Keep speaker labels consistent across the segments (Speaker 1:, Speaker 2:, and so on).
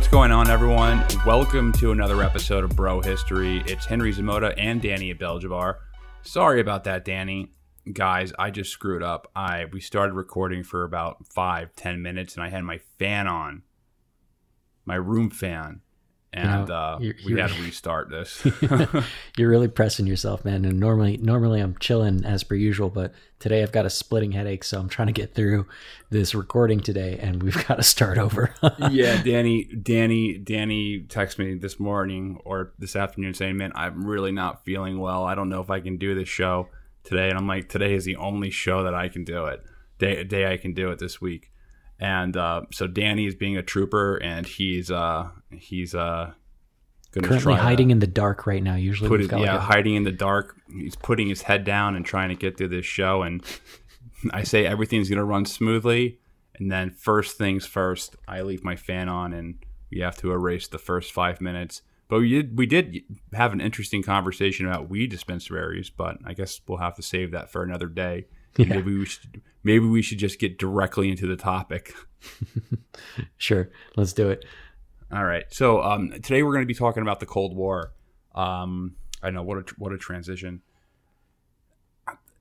Speaker 1: What's going on, everyone? Welcome to another episode of Bro History. It's Henry Zamota and Danny Abeljabar. Sorry about that, Danny. Guys, I just screwed up. I we started recording for about five, ten minutes, and I had my fan on, my room fan, and uh,
Speaker 2: you're-
Speaker 1: we had to restart this.
Speaker 2: You're really pressing yourself, man. And normally, normally I'm chilling as per usual, but today I've got a splitting headache, so I'm trying to get through this recording today, and we've got to start over.
Speaker 1: yeah, Danny, Danny, Danny texted me this morning or this afternoon saying, "Man, I'm really not feeling well. I don't know if I can do this show today." And I'm like, "Today is the only show that I can do it. Day, day I can do it this week." And uh, so Danny is being a trooper, and he's uh, he's uh,
Speaker 2: Currently hiding in the dark right now. Usually,
Speaker 1: put his,
Speaker 2: got
Speaker 1: yeah,
Speaker 2: like a-
Speaker 1: hiding in the dark. He's putting his head down and trying to get through this show. And I say everything's going to run smoothly, and then first things first, I leave my fan on, and we have to erase the first five minutes. But we did we did have an interesting conversation about weed dispensaries, but I guess we'll have to save that for another day.
Speaker 2: Yeah.
Speaker 1: Maybe we should maybe we should just get directly into the topic.
Speaker 2: sure, let's do it.
Speaker 1: All right. So um, today we're going to be talking about the Cold War. Um, I know what a what a transition.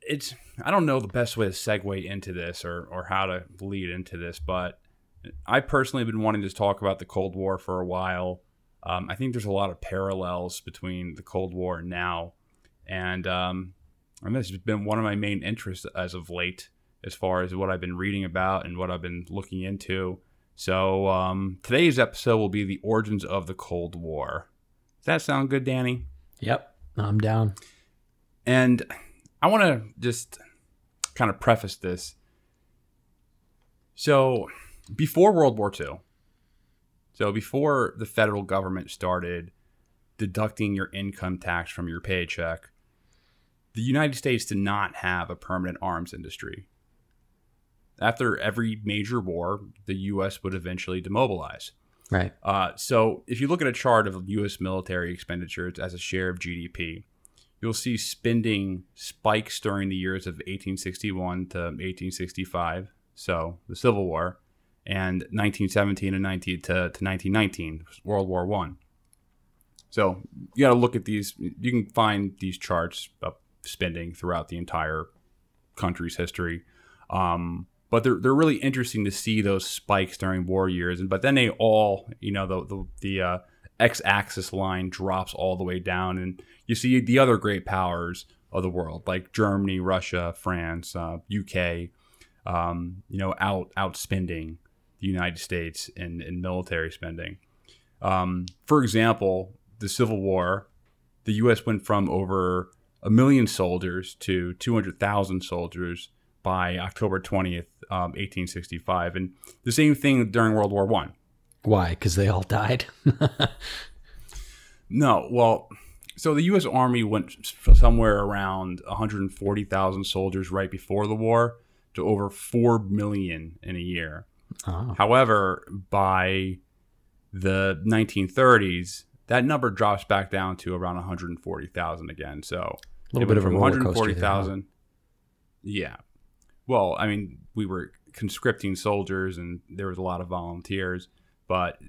Speaker 1: It's I don't know the best way to segue into this or or how to lead into this, but I personally have been wanting to talk about the Cold War for a while. Um, I think there's a lot of parallels between the Cold War and now, and um, and this has been one of my main interests as of late, as far as what I've been reading about and what I've been looking into. So um, today's episode will be the origins of the Cold War. Does that sound good, Danny?
Speaker 2: Yep, I'm down.
Speaker 1: And I want to just kind of preface this. So before World War II, so before the federal government started deducting your income tax from your paycheck, the United States did not have a permanent arms industry. After every major war, the U.S. would eventually demobilize.
Speaker 2: Right.
Speaker 1: Uh, so if you look at a chart of U.S. military expenditures as a share of GDP, you'll see spending spikes during the years of 1861 to 1865, so the Civil War, and 1917 and 19 to, to 1919, World War One. So you got to look at these. You can find these charts of spending throughout the entire country's history. Um, but they're they're really interesting to see those spikes during war years, and but then they all, you know, the the, the uh, x-axis line drops all the way down, and you see the other great powers of the world, like Germany, Russia, France, uh, UK, um, you know, out outspending the United States in, in military spending. Um, for example, the Civil War, the U.S. went from over a million soldiers to 200,000 soldiers by October 20th, um, 1865. And the same thing during World War One.
Speaker 2: Why? Because they all died.
Speaker 1: No, well, so the U.S. Army went somewhere around 140,000 soldiers right before the war to over 4 million in a year.
Speaker 2: oh,
Speaker 1: However, by the 1930s, that number drops back down to around 140,000 again. So
Speaker 2: a little bit of a roller coaster. there,
Speaker 1: 140,000. Yeah. Well, I mean, we were conscripting soldiers and there was a lot of volunteers, but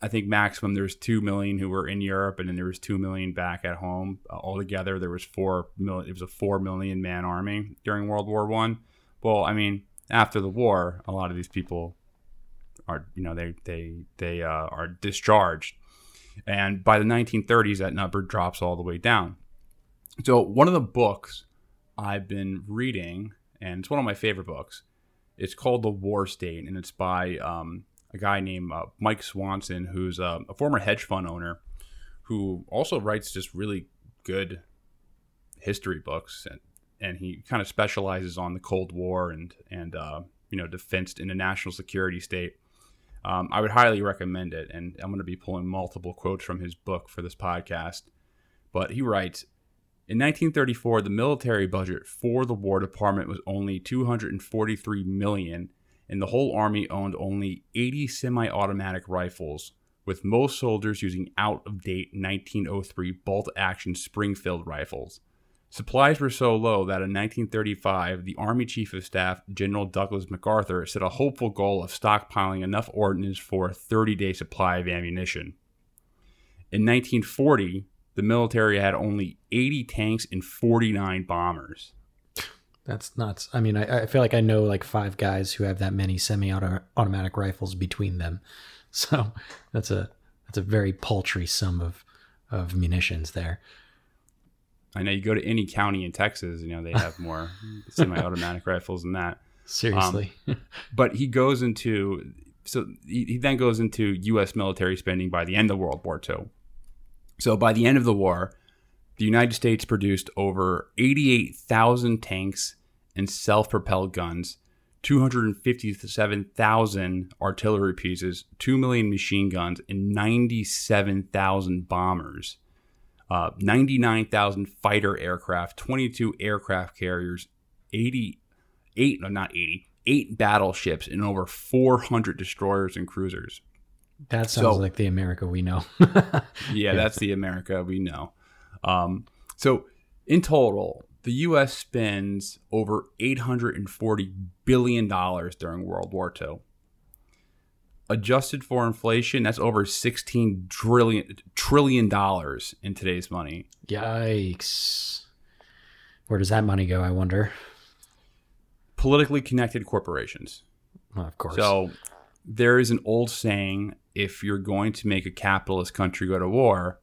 Speaker 1: I think maximum there was 2 million who were in Europe and then there was 2 million back at home. Uh, altogether there was 4 million it was a 4 million man army during World War 1. Well, I mean, after the war, a lot of these people are you know they they they uh, are discharged, and by the 1930s that number drops all the way down. So one of the books I've been reading, and it's one of my favorite books, It's called The War State, and it's by um, a guy named uh, Mike Swanson, who's uh, a former hedge fund owner, who also writes just really good history books, and and he kind of specializes on the Cold War and and uh, you know defense in a national security state. Um, I would highly recommend it, and I'm going to be pulling multiple quotes from his book for this podcast. But he writes In 1934, the military budget for the War Department was only 243 million, and the whole army owned only 80 semi automatic rifles, with most soldiers using out of date 1903 bolt action Springfield rifles. Supplies were so low that in 1935, the Army Chief of Staff, General Douglas MacArthur, set a hopeful goal of stockpiling enough ordnance for a 30 day supply of ammunition. In 1940, the military had only 80 tanks and 49 bombers.
Speaker 2: That's nuts. I mean, I, I feel like I know like five guys who have that many semi-automatic rifles between them. So that's a that's a very paltry sum of of munitions there.
Speaker 1: I know you go to any county in Texas, you know they have more semi-automatic rifles than that.
Speaker 2: Seriously.
Speaker 1: Um, but he goes into so he, he then goes into U.S. military spending by the end of World War II. So by the end of the war, the United States produced over 88,000 tanks and self-propelled guns, 257,000 artillery pieces, 2 million machine guns, and 97,000 bombers. Uh, 99,000 fighter aircraft, 22 aircraft carriers, 88, no, not 80, eight battleships, and over 400 destroyers and cruisers.
Speaker 2: That sounds so, like the America we know.
Speaker 1: yeah, that's the America we know. Um, so, in total, the U.S. spends over $840 billion during World War II adjusted for inflation, that's over sixteen trillion trillion dollars in today's money.
Speaker 2: Yikes! Where does that money go? I wonder.
Speaker 1: Politically connected corporations.
Speaker 2: Well, of course.
Speaker 1: So there is an old saying: if you're going to make a capitalist country go to war,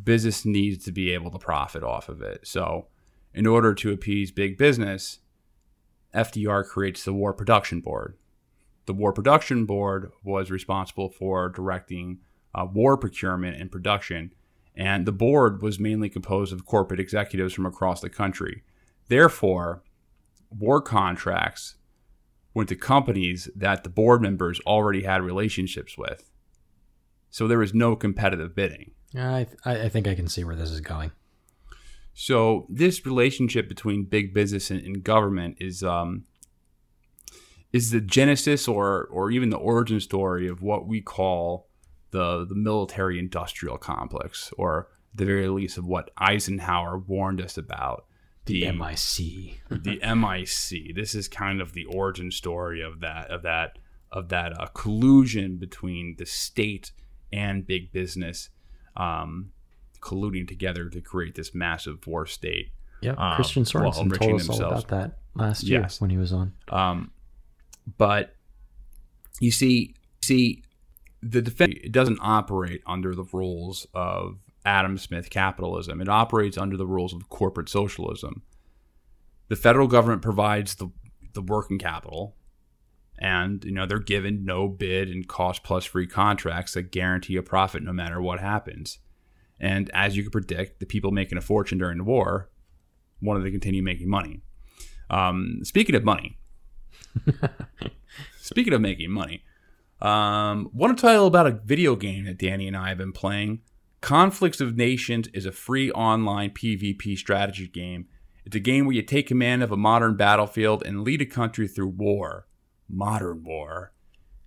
Speaker 1: business needs to be able to profit off of it. So, in order to appease big business, FDR creates the War Production Board the War Production Board was responsible for directing uh, war procurement and production, and the board was mainly composed of corporate executives from across the country. Therefore, war contracts went to companies that the board members already had relationships with. So there was no competitive bidding.
Speaker 2: I, I think I can see where this is going.
Speaker 1: So this relationship between big business and, and government is um, is the genesis or or even the origin story of what we call the the military industrial complex, or the very least of what Eisenhower warned us about.
Speaker 2: The, MIC.
Speaker 1: the MIC. This is kind of the origin story of that of that of that uh, collusion between the state and big business, um, colluding together to create this massive war state.
Speaker 2: Yeah, um, Christian Sorensen told us themselves. all about that last year yes. when he was on.
Speaker 1: Um, but you see, see, the defense it doesn't operate under the rules of Adam Smith capitalism. It operates under the rules of corporate socialism. The federal government provides the the working capital, and you know they're given no bid and cost plus free contracts that guarantee a profit no matter what happens. And as you could predict, the people making a fortune during the war wanted to continue making money. Um, speaking of money, Speaking of making money, um, want to tell you about a video game that Danny and I have been playing. Conflicts of Nations is a free online PvP strategy game. It's a game where you take command of a modern battlefield and lead a country through war. Modern war.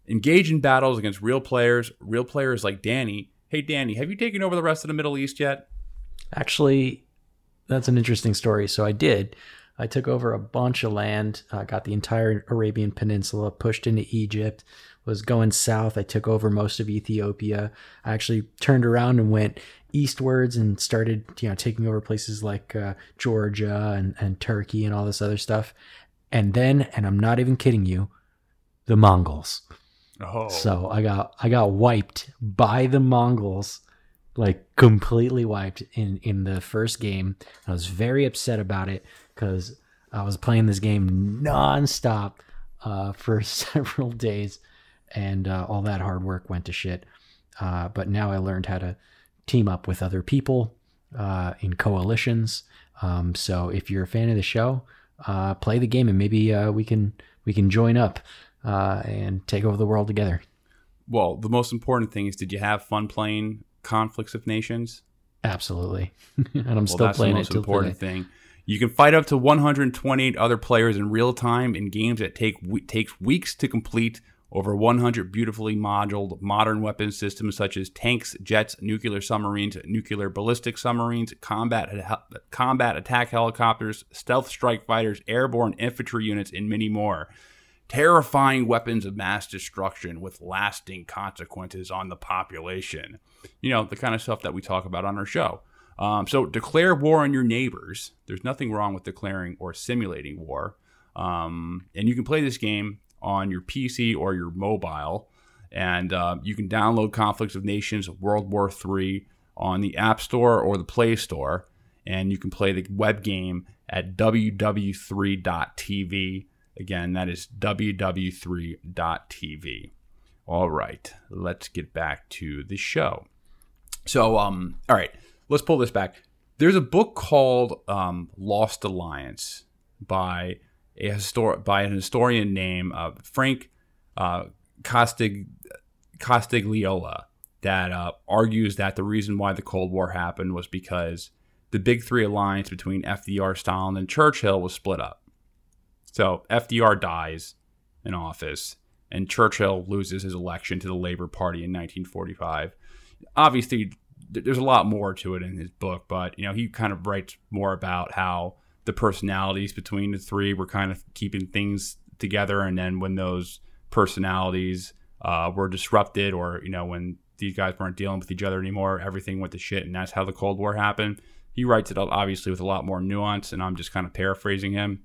Speaker 1: Engage in battles against real players, real players like Danny. Hey, Danny, have you taken over the rest of the Middle East yet?
Speaker 2: Actually, that's an interesting story. So I did. I took over a bunch of land, uh, got the entire Arabian Peninsula, pushed into Egypt, was going south. I took over most of Ethiopia. I actually turned around and went eastwards and started, you know, taking over places like uh, Georgia and, and Turkey and all this other stuff. And then, and I'm not even kidding you, the Mongols. Oh. So I got I got wiped by the Mongols, like completely wiped in in the first game. I was very upset about it because I was playing this game nonstop uh, for several days, and uh, all that hard work went to shit. Uh, but now I learned how to team up with other people uh, in coalitions. Um, so if you're a fan of the show, uh, play the game, and maybe uh, we can we can join up and take over the world together.
Speaker 1: Well, the most important thing is, did you have fun playing Conflicts of Nations?
Speaker 2: Absolutely, and I'm well, still playing
Speaker 1: it. That's the most important today. thing. You can fight up to 128 other players in real time in games that take takes weeks to complete. Over 100 beautifully modeled modern weapon systems such as tanks, jets, nuclear submarines, nuclear ballistic submarines, combat combat attack helicopters, stealth strike fighters, airborne infantry units, and many more terrifying weapons of mass destruction with lasting consequences on the population. You know, the kind of stuff that we talk about on our show. Um, so declare war on your neighbors. There's nothing wrong with declaring or simulating war. Um, and you can play this game on your PC or your mobile. And uh, you can download Conflicts of Nations World War III on the App Store or the Play Store. And you can play the web game at ww3.tv Again, that is ww3.tv. All right, let's get back to the show. So, um, all right, let's pull this back. There's a book called um, Lost Alliance by a histor- by an historian named uh, Frank uh, Costig- Costigliola that uh, argues that the reason why the Cold War happened was because the Big Three alliance between FDR, Stalin, and Churchill was split up. So FDR dies in office, and Churchill loses his election to the Labor Party in 1945. Obviously, there's a lot more to it in his book, but you know he kind of writes more about how the personalities between the three were kind of keeping things together, and then when those personalities uh, were disrupted, or you know when these guys weren't dealing with each other anymore, everything went to shit, and that's how the Cold War happened. He writes it up obviously with a lot more nuance, and I'm just kind of paraphrasing him.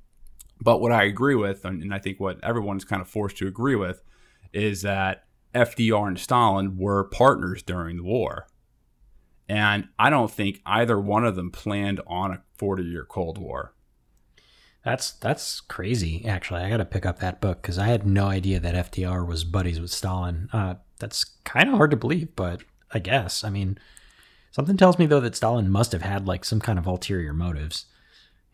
Speaker 1: But what I agree with, and I think what everyone's kind of forced to agree with, is that FDR and Stalin were partners during the war. And I don't think either one of them planned on a 40 year Cold War.
Speaker 2: That's that's crazy. Actually, I got to pick up that book because I had no idea that FDR was buddies with Stalin. Uh, that's kind of hard to believe, but I guess. I mean, something tells me though that Stalin must have had like some kind of ulterior motives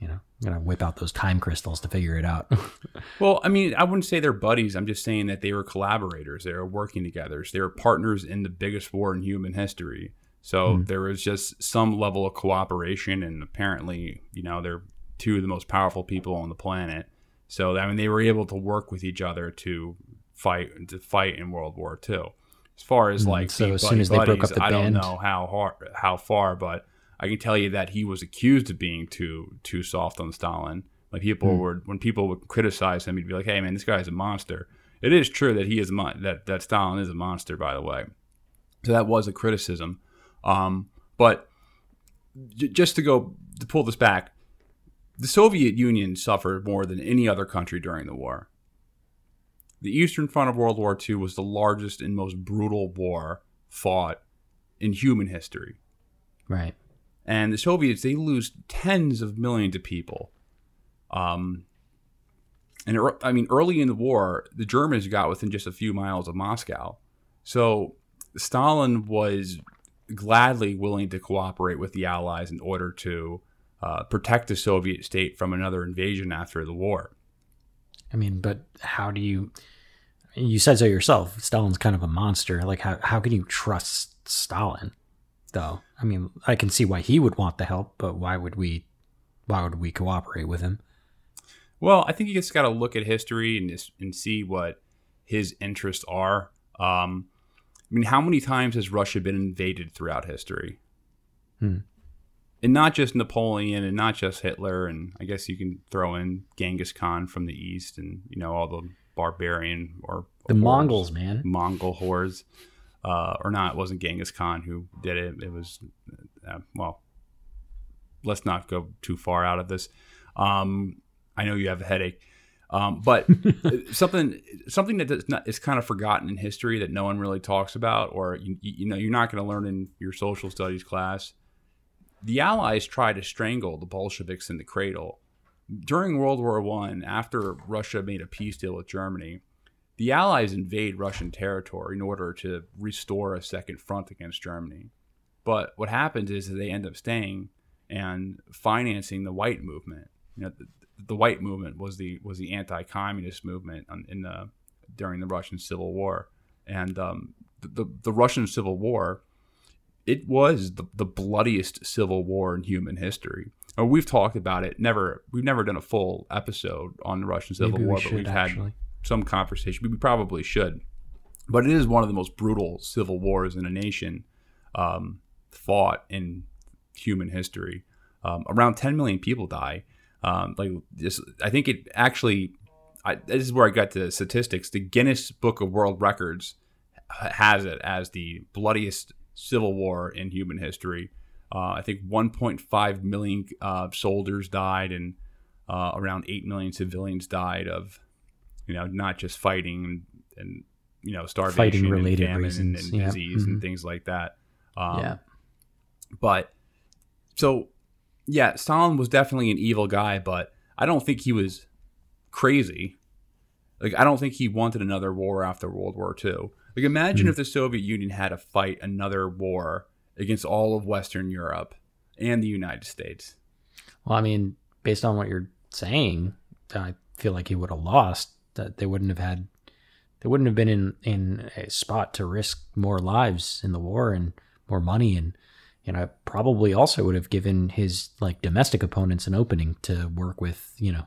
Speaker 2: you know, I'm gonna whip out those time crystals to figure it out.
Speaker 1: well, I mean, I wouldn't say they're buddies. I'm just saying that they were collaborators. They were working together. They were partners in the biggest war in human history. So mm. there was just some level of cooperation, and apparently, you know, they're two of the most powerful people on the planet. So I mean, they were able to work with each other to fight to fight in World War II. As far as hmm, like
Speaker 2: so, as soon as they buddies, broke up the
Speaker 1: I
Speaker 2: band,
Speaker 1: don't know how hard, how far, but I can tell you that he was accused of being too too soft on Stalin. Like people mm. were when people would criticize him, he'd be like, "Hey man, this guy's a monster." It is true that he is mon- that that Stalin is a monster, by the way. So that was a criticism. Um, but j- just to go to pull this back, the Soviet Union suffered more than any other country during the war. The Eastern Front of World War II was the largest and most brutal war fought in human history.
Speaker 2: Right
Speaker 1: and the Soviets they lose tens of millions of people. Um, and it, I mean, early in the war, the Germans got within just a few miles of Moscow, so Stalin was gladly willing to cooperate with the Allies in order to uh, protect the Soviet state from another invasion after the war.
Speaker 2: I mean, but how do you? You said so yourself. Stalin's kind of a monster. Like, how how can you trust Stalin? though. I mean, I can see why he would want the help, but why would we? Why would we cooperate with him?
Speaker 1: Well, I think you just got to look at history and and see what his interests are. Um, I mean, how many times has Russia been invaded throughout history?
Speaker 2: Hmm.
Speaker 1: And not just Napoleon and not just Hitler, and I guess you can throw in Genghis Khan from the east, and you know all the barbarian or
Speaker 2: the Mongols, man,
Speaker 1: Mongol hordes uh, or not. It wasn't Genghis Khan who did it. It was, uh, well, let's not go too far out of this. Um, I know you have a headache. Um, but something something that not, is kind of forgotten in history that no one really talks about, or you, you know, you're not going to learn in your social studies class. The Allies tried to strangle the Bolsheviks in the cradle during World War One, after Russia made a peace deal with Germany, the Allies invade Russian territory in order to restore a second front against Germany. But what happens is they end up staying and financing the white movement. You know, the, white movement was the was the anti-communist movement in the during the Russian Civil War, and um, the, the, the Russian Civil War, it was the, the bloodiest civil war in human history. Or we've talked about it. Never, we've never done a full episode on the Russian Civil
Speaker 2: Maybe we
Speaker 1: War,
Speaker 2: should,
Speaker 1: but we've
Speaker 2: actually.
Speaker 1: had some conversation. We probably should, but it is one of the most brutal civil wars in a nation um, fought in human history. Um, around 10 million people die. Um, like this, I think it actually. I, this is where I got the statistics. The Guinness Book of World Records has it as the bloodiest civil war in human history. Uh, I think 1.5 million uh, soldiers died, and uh, around 8 million civilians died of, you know, not just fighting and, and you know, starvation,
Speaker 2: Fighting-related
Speaker 1: and famine
Speaker 2: reasons.
Speaker 1: and
Speaker 2: Yeah.
Speaker 1: disease and
Speaker 2: Mhm.
Speaker 1: things like that. Um,
Speaker 2: yeah.
Speaker 1: but so yeah, Stalin was definitely an evil guy, but I don't think he was crazy. Like I don't think he wanted another war after World War II. Like imagine
Speaker 2: Hmm.
Speaker 1: if the Soviet Union had to fight another war against all of Western Europe and the United States.
Speaker 2: Well, I mean, based on what you're saying, I feel like he would have lost. That they wouldn't have had, they wouldn't have been in in a spot to risk more lives in the war and more money, and you know, probably also would have given his like domestic opponents an opening to work with, you know,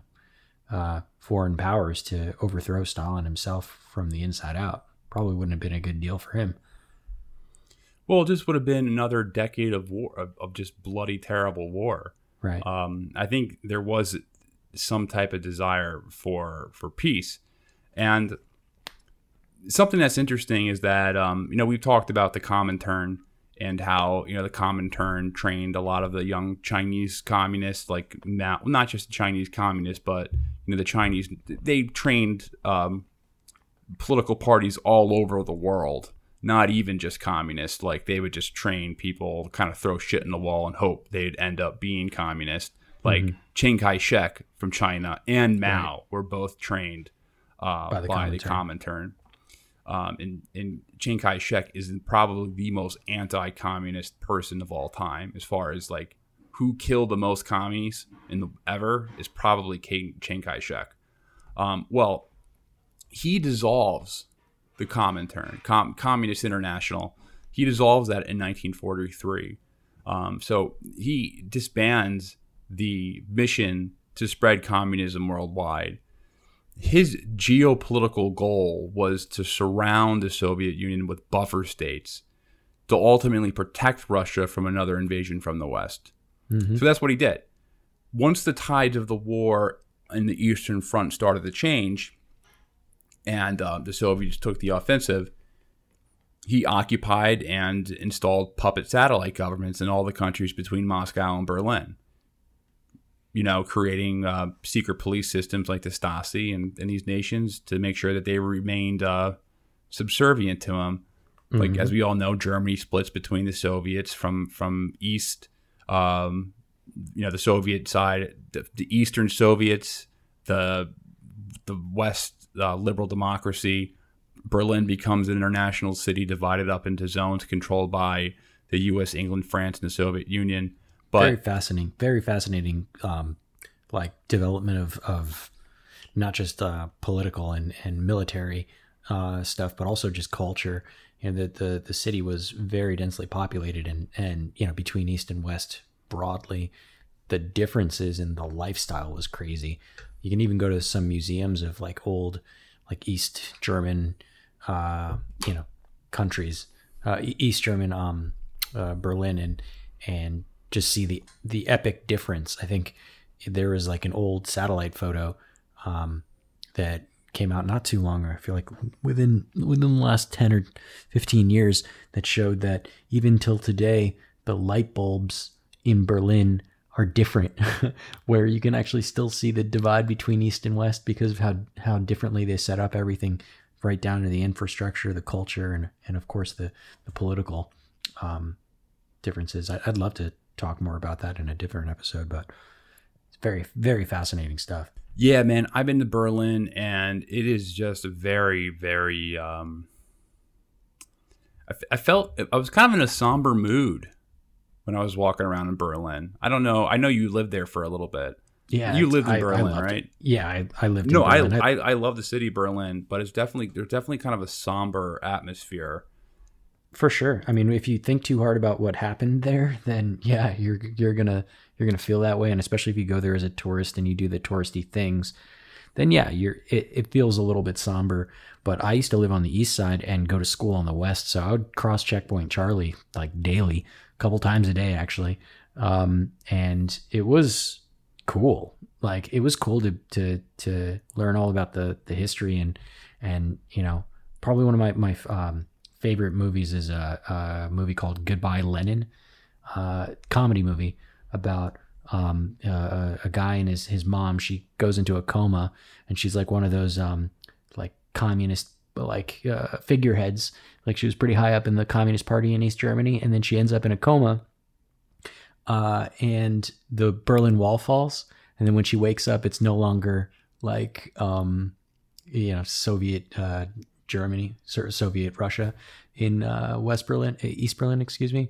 Speaker 2: uh, foreign powers to overthrow Stalin himself from the inside out. Probably wouldn't have been a good deal for him.
Speaker 1: Well, it just would have been another decade of war of, of just bloody, terrible war.
Speaker 2: Right.
Speaker 1: um, I think there was some type of desire for for peace, and something that's interesting is that um, you know we've talked about the Comintern and how you know the Comintern trained a lot of the young Chinese communists, like now not just the Chinese communists, but you know the Chinese they trained um, political parties all over the world. Not even just communists. Like they would just train people, kind of throw shit in the wall and hope they'd end up being communist. Like Chiang Kai shek from China and Mao were both trained uh,
Speaker 2: By
Speaker 1: by,
Speaker 2: the
Speaker 1: the Comintern. Um, and, and Chiang Kai shek is probably the most anti communist person of all time, as far as like who killed the most commies in the ever is probably Chiang Kai shek. Um, well, he dissolves the Comintern, Com- Communist International. He dissolves that in 1943. Um, so he disbands the mission to spread communism worldwide. His geopolitical goal was to surround the Soviet Union with buffer states to ultimately protect Russia from another invasion from the West.
Speaker 2: Mhm.
Speaker 1: So that's what he did. Once the tides of the war in the Eastern Front started to change, and uh, the Soviets took the offensive, he occupied and installed puppet satellite governments in all the countries between Moscow and Berlin. You know, creating uh, secret police systems like the Stasi and, and these nations to make sure that they remained uh, subservient to him. Like as we all know, Germany splits between the Soviets from from east, um, you know, the Soviet side, the, the Eastern Soviets, the the West uh, liberal democracy. Berlin becomes an international city divided up into zones controlled by the U.S., England, France, and the Soviet Union. But
Speaker 2: very fascinating very fascinating um like development of of not just uh political and and military uh stuff but also just culture. And that the the city was very densely populated and and you know between east and west broadly the differences in the lifestyle was crazy. You can even go to some museums of like old like east german uh you know countries uh east german um uh, berlin and and just see the the epic difference. I think there was like an old satellite photo um, that came out not too long. I feel like within within the last ten or fifteen years that showed that even till today the light bulbs in Berlin are different, where you can actually still see the divide between east and west because of how how differently they set up everything, right down to the infrastructure, the culture, and and of course the the political um, differences. I, I'd love to talk more about that in a different episode, but It's very very fascinating stuff.
Speaker 1: Yeah, man, I've been to Berlin, and it is just a very, very. Um, I, f- I felt I was kind of in a somber mood when I was walking around in Berlin. I don't know. I know you lived there for a little bit.
Speaker 2: Yeah,
Speaker 1: you lived in
Speaker 2: I- I
Speaker 1: Berlin,
Speaker 2: loved
Speaker 1: right?
Speaker 2: it. Yeah, I, I lived.
Speaker 1: No,
Speaker 2: in
Speaker 1: I,
Speaker 2: Berlin.
Speaker 1: I I love the city Berlin, but it's definitely there's definitely kind of a somber atmosphere.
Speaker 2: For sure. I mean, if you think too hard about what happened there, then yeah, you're you're gonna you're gonna feel that way. And especially if you go there as a tourist and you do the touristy things, then yeah, you're it, it feels a little bit somber. But I used to live on the east side and go to school on the west, so I would cross checkpoint Charlie like daily, a couple times a day actually. Um, and it was cool. Like it was cool to to to learn all about the the history and and you know probably one of my my um, favorite movies is a, a movie called Goodbye Lenin, uh, comedy movie about um, a, a guy and his his mom. She goes into a coma and she's like one of those um, like communist like uh, figureheads. Like she was pretty high up in the Communist Party in East Germany, and then she ends up in a coma. Uh, and the Berlin Wall falls, and then when she wakes up, it's no longer like um, you know Soviet uh, Germany, Soviet Russia in uh, West Berlin, uh, East Berlin, excuse me.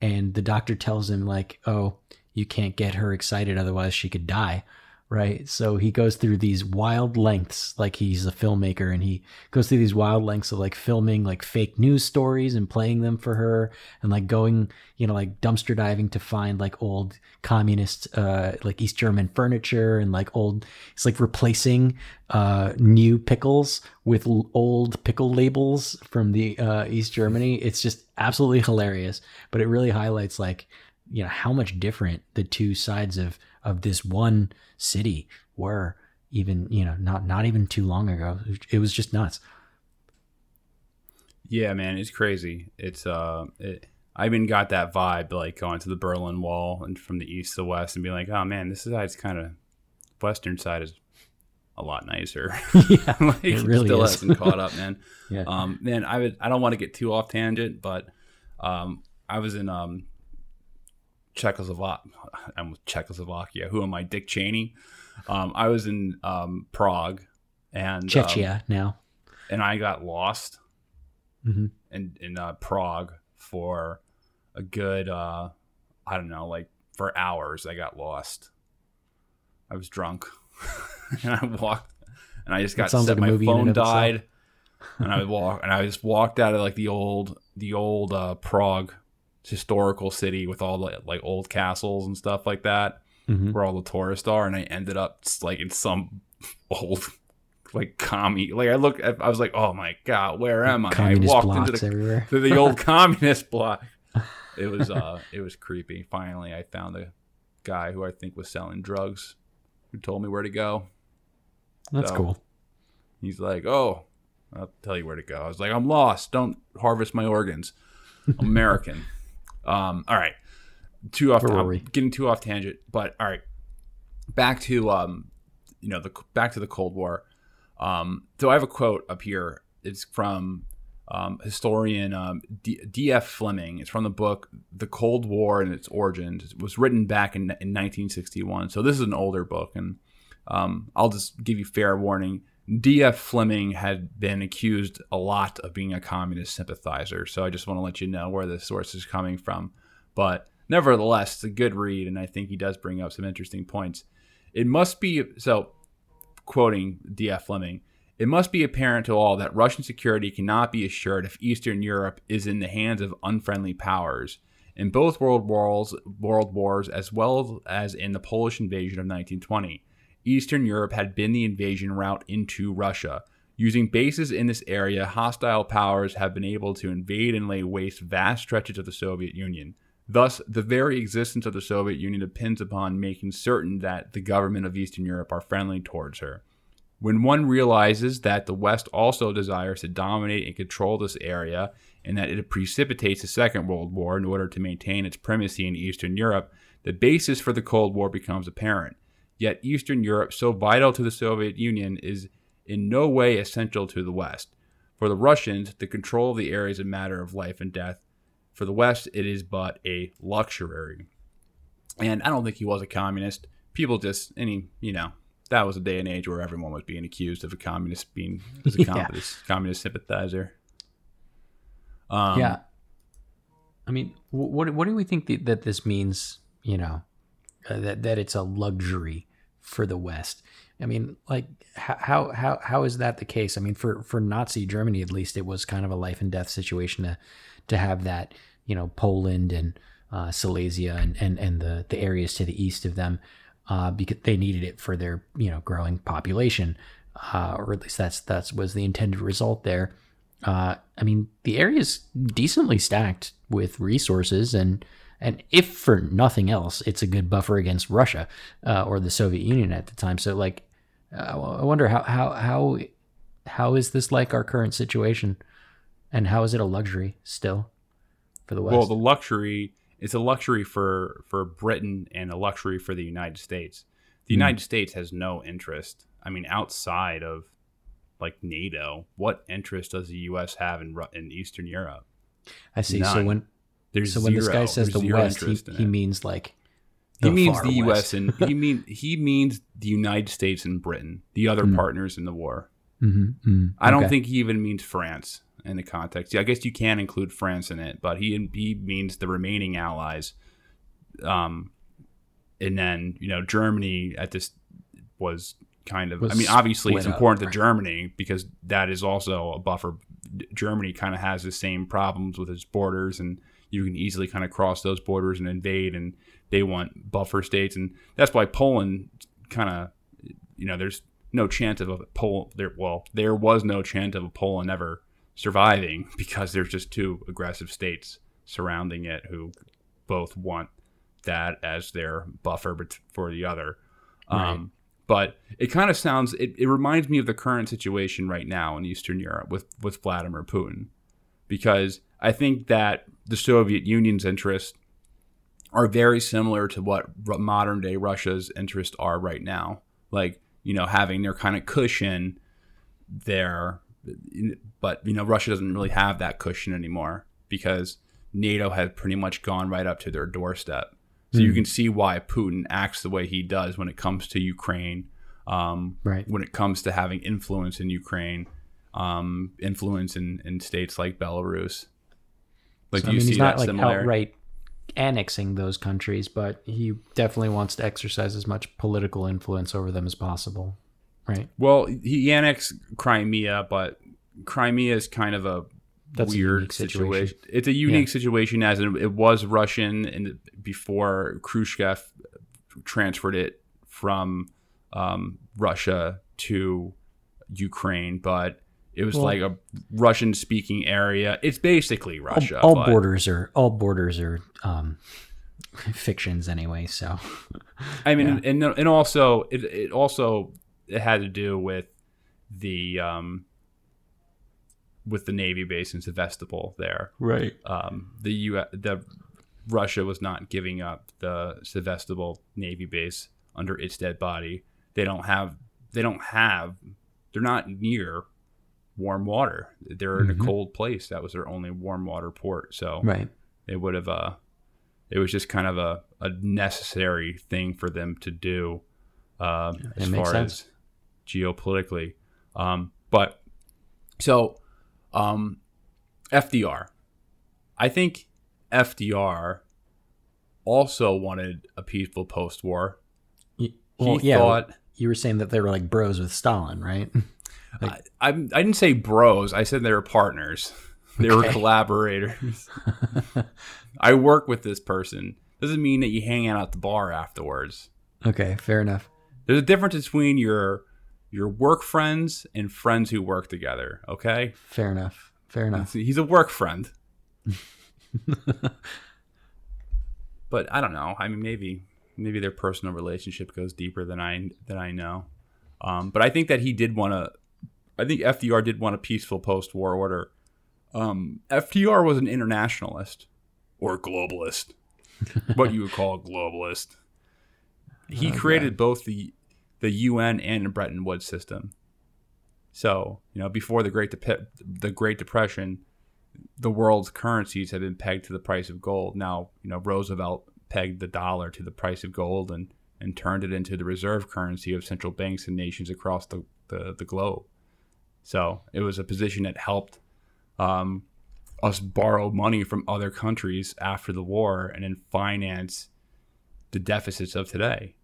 Speaker 2: And the doctor tells him like, "Oh, you can't get her excited, otherwise she could die." Right. So he goes through these wild lengths, like he's a filmmaker, and he goes through these wild lengths of like filming like fake news stories and playing them for her, and like going, you know, like dumpster diving to find like old communist, uh, like East German furniture and like old. It's like replacing uh, new pickles with old pickle labels from the uh, East Germany. It's just absolutely hilarious, but it really highlights like you know how much different the two sides of of this one city were even you know not not even too long ago it was just nuts
Speaker 1: Yeah, man, it's crazy. It's uh, it, I even got that vibe like going to the Berlin Wall and from the east to west and being like, oh man, this side's kind of western side is a lot nicer.
Speaker 2: yeah
Speaker 1: like,
Speaker 2: it really
Speaker 1: still
Speaker 2: is.
Speaker 1: hasn't caught up, man.
Speaker 2: yeah
Speaker 1: Um, man, I would I don't want to get too off tangent, but um, I was in um Czechoslovakia. I'm with Czechoslovakia. Who am I, Dick Cheney? Um, I was in um Prague, and um,
Speaker 2: now
Speaker 1: and I got lost
Speaker 2: hmm
Speaker 1: in in uh, Prague for a good uh, I don't know, like for hours. I got lost. I was drunk, and I walked, and I just got set.
Speaker 2: like
Speaker 1: my
Speaker 2: movie in and
Speaker 1: phone died, and I walk, and I just walked out of like the old the old uh, Prague historical city with all the like old castles and stuff like that
Speaker 2: hmm
Speaker 1: where all the tourists are, and I ended up like in some old like commie. Like I look, I was like, oh my god, where am I? I walked into the,
Speaker 2: everywhere
Speaker 1: to the old communist block. It was uh, it was creepy. Finally, I found a guy who I think was selling drugs, who told me where to go.
Speaker 2: that's
Speaker 1: so-
Speaker 2: cool
Speaker 1: He's like, oh, I'll tell you where to go. I was like, I'm lost. Don't harvest my organs. American. Um, all right. Too off.
Speaker 2: Where
Speaker 1: getting too off tangent. But all right. Back to um, you know, the back to the Cold War. Um, so I have a quote up here. It's from um, historian um, D- D.F. Fleming. It's from the book The Cold War and Its Origins. It was written back in, in 1961. So this is an older book, and um, I'll just give you fair warning. D.F. Fleming had been accused a lot of being a communist sympathizer. So I just want to let you know where the source is coming from. But nevertheless, it's a good read, and I think he does bring up some interesting points. It must be so, quoting D.F. Fleming, it must be apparent to all that Russian security cannot be assured if Eastern Europe is in the hands of unfriendly powers. In both world wars, world wars, as well as in the Polish invasion of 1920, Eastern Europe had been the invasion route into Russia. Using bases in this area, hostile powers have been able to invade and lay waste vast stretches of the Soviet Union. Thus, the very existence of the Soviet Union depends upon making certain that the government of Eastern Europe are friendly towards her. When one realizes that the West also desires to dominate and control this area, and that it precipitates a Second World War in order to maintain its primacy in Eastern Europe, the basis for the Cold War becomes apparent. Yet, Eastern Europe, so vital to the Soviet Union, is in no way essential to the West. For the Russians, the control of the area is a matter of life and death. For the West, it is but a luxury. And I don't think he was a communist. people just any you know that was a day and age where everyone was being accused of a communist being as a
Speaker 2: Yeah.
Speaker 1: communist communist sympathizer. Um,
Speaker 2: yeah. I mean, what what do we think that, that this means? You know, uh, that that it's a luxury for the West. I mean, like how how how is that the case? I mean, for for Nazi Germany at least, it was kind of a life and death situation to to have that. You know, Poland and uh, Silesia and, and and the the areas to the east of them, uh, because they needed it for their you know growing population, uh, or at least that's that's was the intended result there. Uh, I mean, the area is decently stacked with resources, and and if for nothing else, it's a good buffer against Russia uh, or the Soviet Union at the time. So, like, uh, I wonder how how how how is this like our current situation, and how is it a luxury still for the West?
Speaker 1: Well, the luxury it's a luxury for for Britain and a luxury for the United States. The
Speaker 2: Hmm.
Speaker 1: United States has no interest. I mean, outside of like NATO, what interest does the U.S. have in in Eastern Europe?
Speaker 2: I see. So when
Speaker 1: There's
Speaker 2: so when this guy says the West, he, he means like
Speaker 1: he means the U.S. And he mean he means the United States and Britain, the other
Speaker 2: Hmm.
Speaker 1: partners in the war.
Speaker 2: Mhm, mhm,
Speaker 1: I don't
Speaker 2: okay.
Speaker 1: think he even means France in the context. Yeah, I guess you can include France in it, but he he means the remaining allies. Um, and then you know Germany at this was kind of.
Speaker 2: Was
Speaker 1: I mean, obviously it's
Speaker 2: split up,
Speaker 1: important to. Germany because that is also a buffer. Germany kind of has the same problems with its borders, and you can easily kind of cross those borders and invade, and they want buffer states, and that's why Poland kind of, you know, there's no chance of a Poland. There, well, there was no chance of a Poland ever surviving because there's just two aggressive states surrounding it who both want that as their buffer for the other.
Speaker 2: Right.
Speaker 1: Um, but it kind of sounds. It, it reminds me of the current situation right now in Eastern Europe with with Vladimir Putin, because I think that the Soviet Union's interests are very similar to what modern day Russia's interests are right now. Like you know, having their kind of cushion there, but you know, Russia doesn't really have that cushion anymore because NATO has pretty much gone right up to their doorstep. So you
Speaker 2: Hmm.
Speaker 1: can see why Putin acts the way he does when it comes to Ukraine, um,
Speaker 2: Right.
Speaker 1: when it comes to having influence in Ukraine, um, influence in, in states like Belarus. Like,
Speaker 2: So,
Speaker 1: do
Speaker 2: I
Speaker 1: you
Speaker 2: mean,
Speaker 1: see
Speaker 2: he's not
Speaker 1: that
Speaker 2: like
Speaker 1: similar?
Speaker 2: outright annexing those countries, but he definitely wants to exercise as much political influence over them as possible. Right.
Speaker 1: Well, he annexed Crimea, but Crimea is kind of a
Speaker 2: That's
Speaker 1: weird
Speaker 2: unique situation.
Speaker 1: situation. It's a unique situation as it, it was Russian and before Khrushchev transferred it from um, Russia to Ukraine, but it was
Speaker 2: Well-
Speaker 1: like a Russian speaking area. It's basically Russia.
Speaker 2: all
Speaker 1: but-
Speaker 2: borders are all borders are um, fictions anyway. So
Speaker 1: I mean, and and also it, it also it had to do with the um with the navy base in Sevastopol there.
Speaker 2: right.
Speaker 1: Um, the U the Russia was not giving up the Sevastopol navy base under its dead body. They don't have they don't have they're not near warm water. They're in
Speaker 2: Mhm.
Speaker 1: a cold place. That was their only warm water port. So
Speaker 2: Right.
Speaker 1: they would have uh it was just kind of a, a necessary thing for them to do uh,
Speaker 2: it
Speaker 1: as far
Speaker 2: sense.
Speaker 1: as geopolitically um, but so um, fdr i think fdr also wanted a peaceful post-war
Speaker 2: Well,
Speaker 1: he
Speaker 2: yeah.
Speaker 1: thought
Speaker 2: you were saying that they were like bros with Stalin, right?
Speaker 1: I, I, I didn't say bros i said they were partners they were collaborators I work with this person. Doesn't mean that you hang out at the bar afterwards.
Speaker 2: okay, fair enough.
Speaker 1: There's a difference between your your work friends and friends who work together. Okay,
Speaker 2: Fair enough. Fair enough.
Speaker 1: he's a work friend. but I don't know. I mean, maybe maybe their personal relationship goes deeper than I than I know. Um, but I think that he did want to. I think FDR did want a peaceful post-war order. Um, FDR was an internationalist or globalist, what you would call a globalist. He
Speaker 2: Okay.
Speaker 1: created both the the UN and the Bretton Woods system. So you know, before the Great Dep- the Great Depression, the world's currencies had been pegged to the price of gold. Now, you know, Roosevelt pegged the dollar to the price of gold, and and turned it into the reserve currency of central banks and nations across the, the, the globe. So it was a position that helped um, us borrow money from other countries after the war and then finance the deficits of today.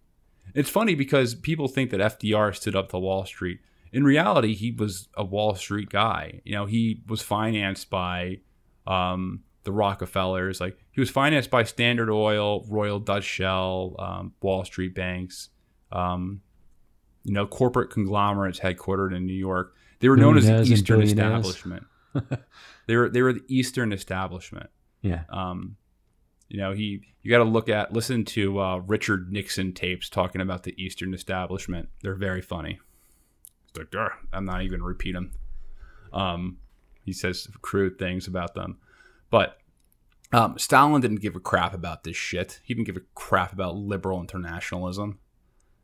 Speaker 1: It's funny because people think that FDR stood up to Wall Street. In reality, he was a Wall Street guy. You know, he was financed by um, the Rockefellers. Like he was financed by Standard Oil, Royal Dutch Shell, um, Wall Street banks. Um, you know, corporate conglomerates headquartered in New York. They were known as the Eastern Establishment. they were they were the Eastern Establishment.
Speaker 2: Yeah.
Speaker 1: Um, you know, he you got to look at listen to uh, Richard Nixon tapes talking about the Eastern Establishment. They're very funny. It's like, I'm not even gonna repeat them. Um, he says crude things about them, but um, Stalin didn't give a crap about this shit. He didn't give a crap about liberal internationalism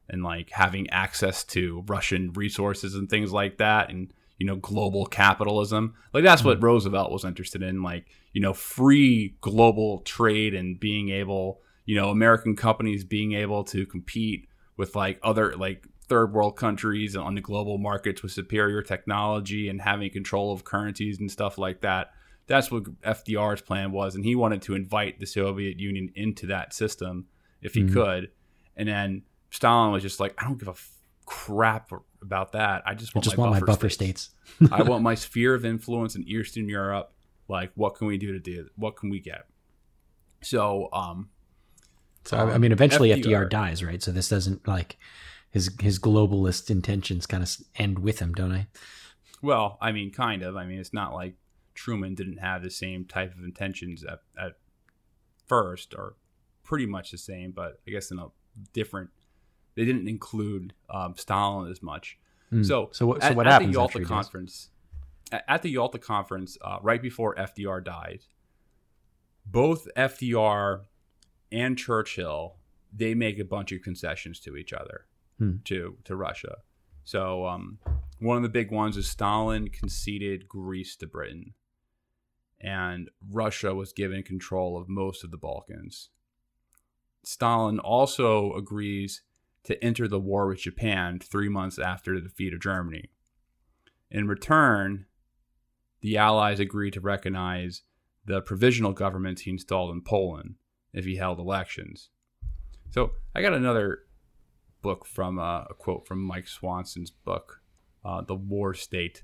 Speaker 1: and like having access to Russian resources and things like that, and you know global capitalism. Like that's what Roosevelt was interested in, like you know free global trade and being able, you know, American companies being able to compete with like other like third world countries on the global markets with superior technology and having control of currencies and stuff like that. That's what FDR's plan was, and he wanted to invite the Soviet Union into that system if he
Speaker 2: Mhm.
Speaker 1: could. And then Stalin was just like, I don't give a f- crap about that. I just
Speaker 2: I
Speaker 1: want,
Speaker 2: just
Speaker 1: my,
Speaker 2: want my
Speaker 1: buffer
Speaker 2: buffer
Speaker 1: states.
Speaker 2: states.
Speaker 1: I want my sphere of influence in Eastern Europe. Like, what can we do to do? What can we get? So, um,
Speaker 2: So I- I mean, eventually
Speaker 1: FDR.
Speaker 2: FDR dies, right? So this doesn't like his his globalist intentions kind of end with him, don't I?
Speaker 1: well, I mean, kind of. I mean, it's not like Truman didn't have the same type of intentions at, at first, or pretty much the same, but I guess in a different. They didn't include um, Stalin as much.
Speaker 2: Mm.
Speaker 1: So,
Speaker 2: so what so
Speaker 1: at,
Speaker 2: what
Speaker 1: at the Yalta conference? At, at the Yalta conference, uh, right before FDR died, both FDR and Churchill they make a bunch of concessions to each other,
Speaker 2: Hmm.
Speaker 1: to to Russia. So um, one of the big ones is Stalin conceded Greece to Britain, and Russia was given control of most of the Balkans. Stalin also agrees to enter the war with Japan three months after the defeat of Germany. In return, the Allies agreed to recognize the provisional governments he installed in Poland if he held elections. So I got another book from uh, a quote from Mike Swanson's book, uh, The War State.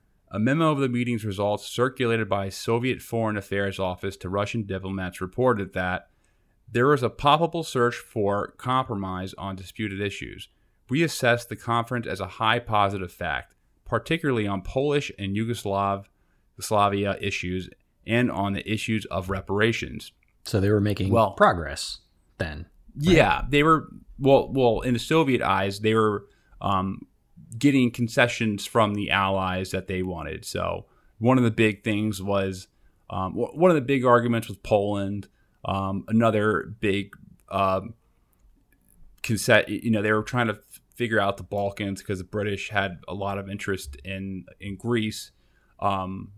Speaker 1: A memo of the meeting's results circulated by Soviet Foreign Affairs Office to Russian diplomats reported that there was a palpable search for compromise on disputed issues. We assessed the conference as a high positive fact, particularly on Polish and Yugoslav Yugoslavia issues and on the issues of reparations.
Speaker 2: So they were making
Speaker 1: Well-
Speaker 2: progress then.
Speaker 1: Yeah, they were well. Well, in the Soviet eyes, they were um, getting concessions from the Allies that they wanted. So one of the big things was um, one of the big arguments was Poland. Um, another big um, concession. You know, they were trying to f- figure out the Balkans because the British had a lot of interest in in Greece. Um,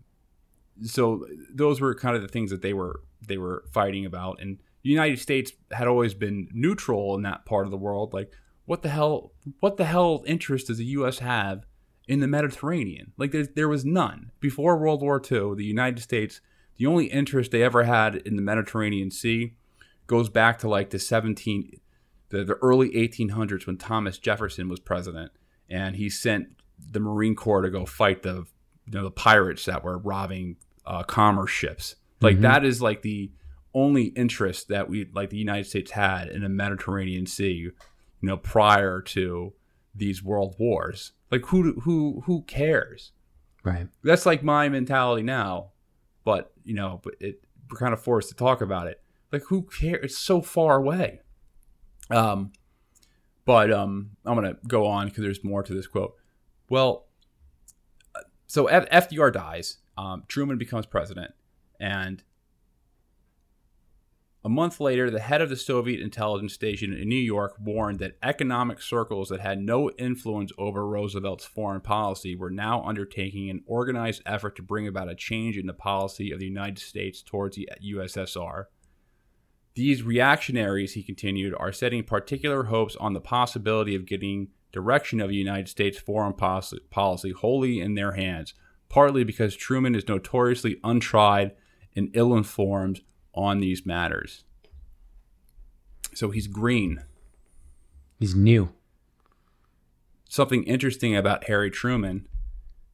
Speaker 1: so those were kind of the things that they were they were fighting about and the united states had always been neutral in that part of the world like what the hell what the hell interest does the us have in the mediterranean? Like there, there was none. Before world war ii the united states the only interest they ever had in the Mediterranean Sea goes back to like the 17 the, the early 1800s when Thomas Jefferson was president and he sent the Marine Corps to go fight the you know the pirates that were robbing uh, commerce ships. Like that is like the only interest that we like the United States had in the Mediterranean Sea, you know, prior to these world wars. Like who who who cares?
Speaker 2: Right.
Speaker 1: That's like my mentality now, but you know, but it we're kind of forced to talk about it. Like who cares? It's so far away. Um, but um, I'm gonna go on because there's more to this quote. Well, so F- FDR dies. Um, Truman becomes president, and a month later, the head of the Soviet intelligence station in New York warned that economic circles that had no influence over Roosevelt's foreign policy were now undertaking an organized effort to bring about a change in the policy of the United States towards the USSR. These reactionaries, he continued, are setting particular hopes on the possibility of getting direction of the United States foreign policy, wholly in their hands, partly because Truman is notoriously untried and ill informed on these matters. So he's green.
Speaker 2: He's new.
Speaker 1: Something interesting about Harry Truman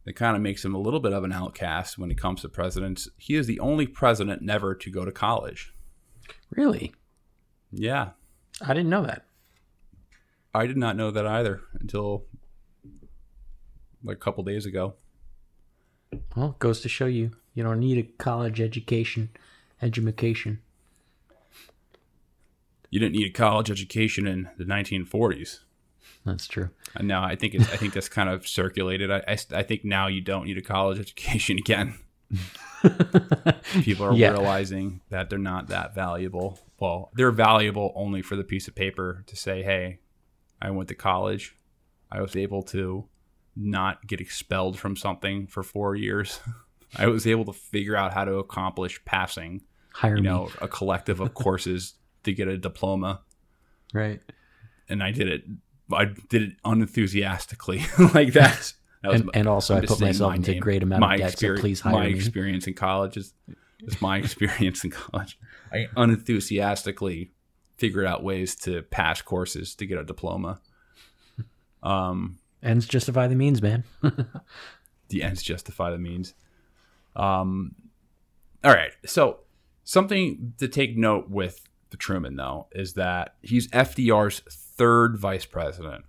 Speaker 1: that kind of makes him a little bit of an outcast when it comes to presidents. He is the only president never to go to college.
Speaker 2: Really?
Speaker 1: Yeah.
Speaker 2: I didn't know that.
Speaker 1: I did not know that either until like a couple days ago.
Speaker 2: Well, it goes to show you you don't need a college education, education.
Speaker 1: You didn't need a college education in the 1940s.
Speaker 2: That's true.
Speaker 1: Now I think it's, I think that's kind of circulated. I, I, I think now you don't need a college education again. People are
Speaker 2: Yeah.
Speaker 1: realizing that they're not that valuable. Well, they're valuable only for the piece of paper to say, "Hey, I went to college. I was able to not get expelled from something for 4 years. I was able to figure out how to accomplish passing,
Speaker 2: Hire
Speaker 1: you
Speaker 2: me.
Speaker 1: know, a collective of courses to get a diploma."
Speaker 2: Right.
Speaker 1: and I did it. I did it unenthusiastically, like that. that
Speaker 2: And-
Speaker 1: my-
Speaker 2: and also
Speaker 1: I'm
Speaker 2: I put myself
Speaker 1: my
Speaker 2: into a great amount of
Speaker 1: my
Speaker 2: debt, so
Speaker 1: experience-
Speaker 2: please hire
Speaker 1: my
Speaker 2: me.
Speaker 1: experience in college is, is my experience in college. I unenthusiastically figured out ways to pass courses to get a diploma. Um,
Speaker 2: Ends justify the means, man.
Speaker 1: the ends justify the means. Um, all right. So something to take note with the Truman though is that he's FDR's third vice president.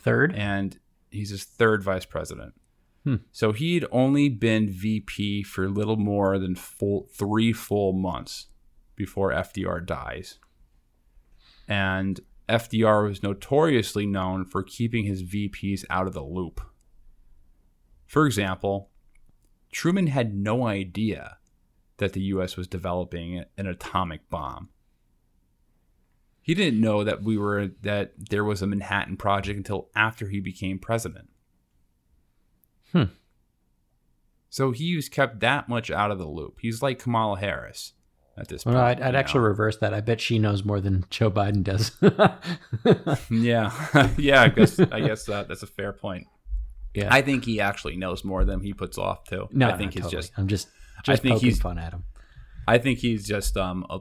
Speaker 2: Third.
Speaker 1: and he's his third vice president.
Speaker 2: Hmm.
Speaker 1: So he'd only been VP for little more than full three full months before FDR dies. And FDR was notoriously known for keeping his VPs out of the loop. For example, Truman had no idea that the US was developing an atomic bomb. He didn't know that we were that there was a Manhattan project until after he became president.
Speaker 2: Hmm.
Speaker 1: So he was kept that much out of the loop. He's like Kamala Harris at this
Speaker 2: Well,
Speaker 1: point.
Speaker 2: I'd, I'd actually reverse that. I bet she knows more than Joe Biden does.
Speaker 1: Yeah, yeah. I guess I guess that that's a fair point.
Speaker 2: yeah.
Speaker 1: I think he actually knows more than he puts off too.
Speaker 2: no,
Speaker 1: I think
Speaker 2: no,
Speaker 1: he's
Speaker 2: totally.
Speaker 1: just.
Speaker 2: I'm just
Speaker 1: I think he's-
Speaker 2: fun at him.
Speaker 1: I think he's just. Um. A,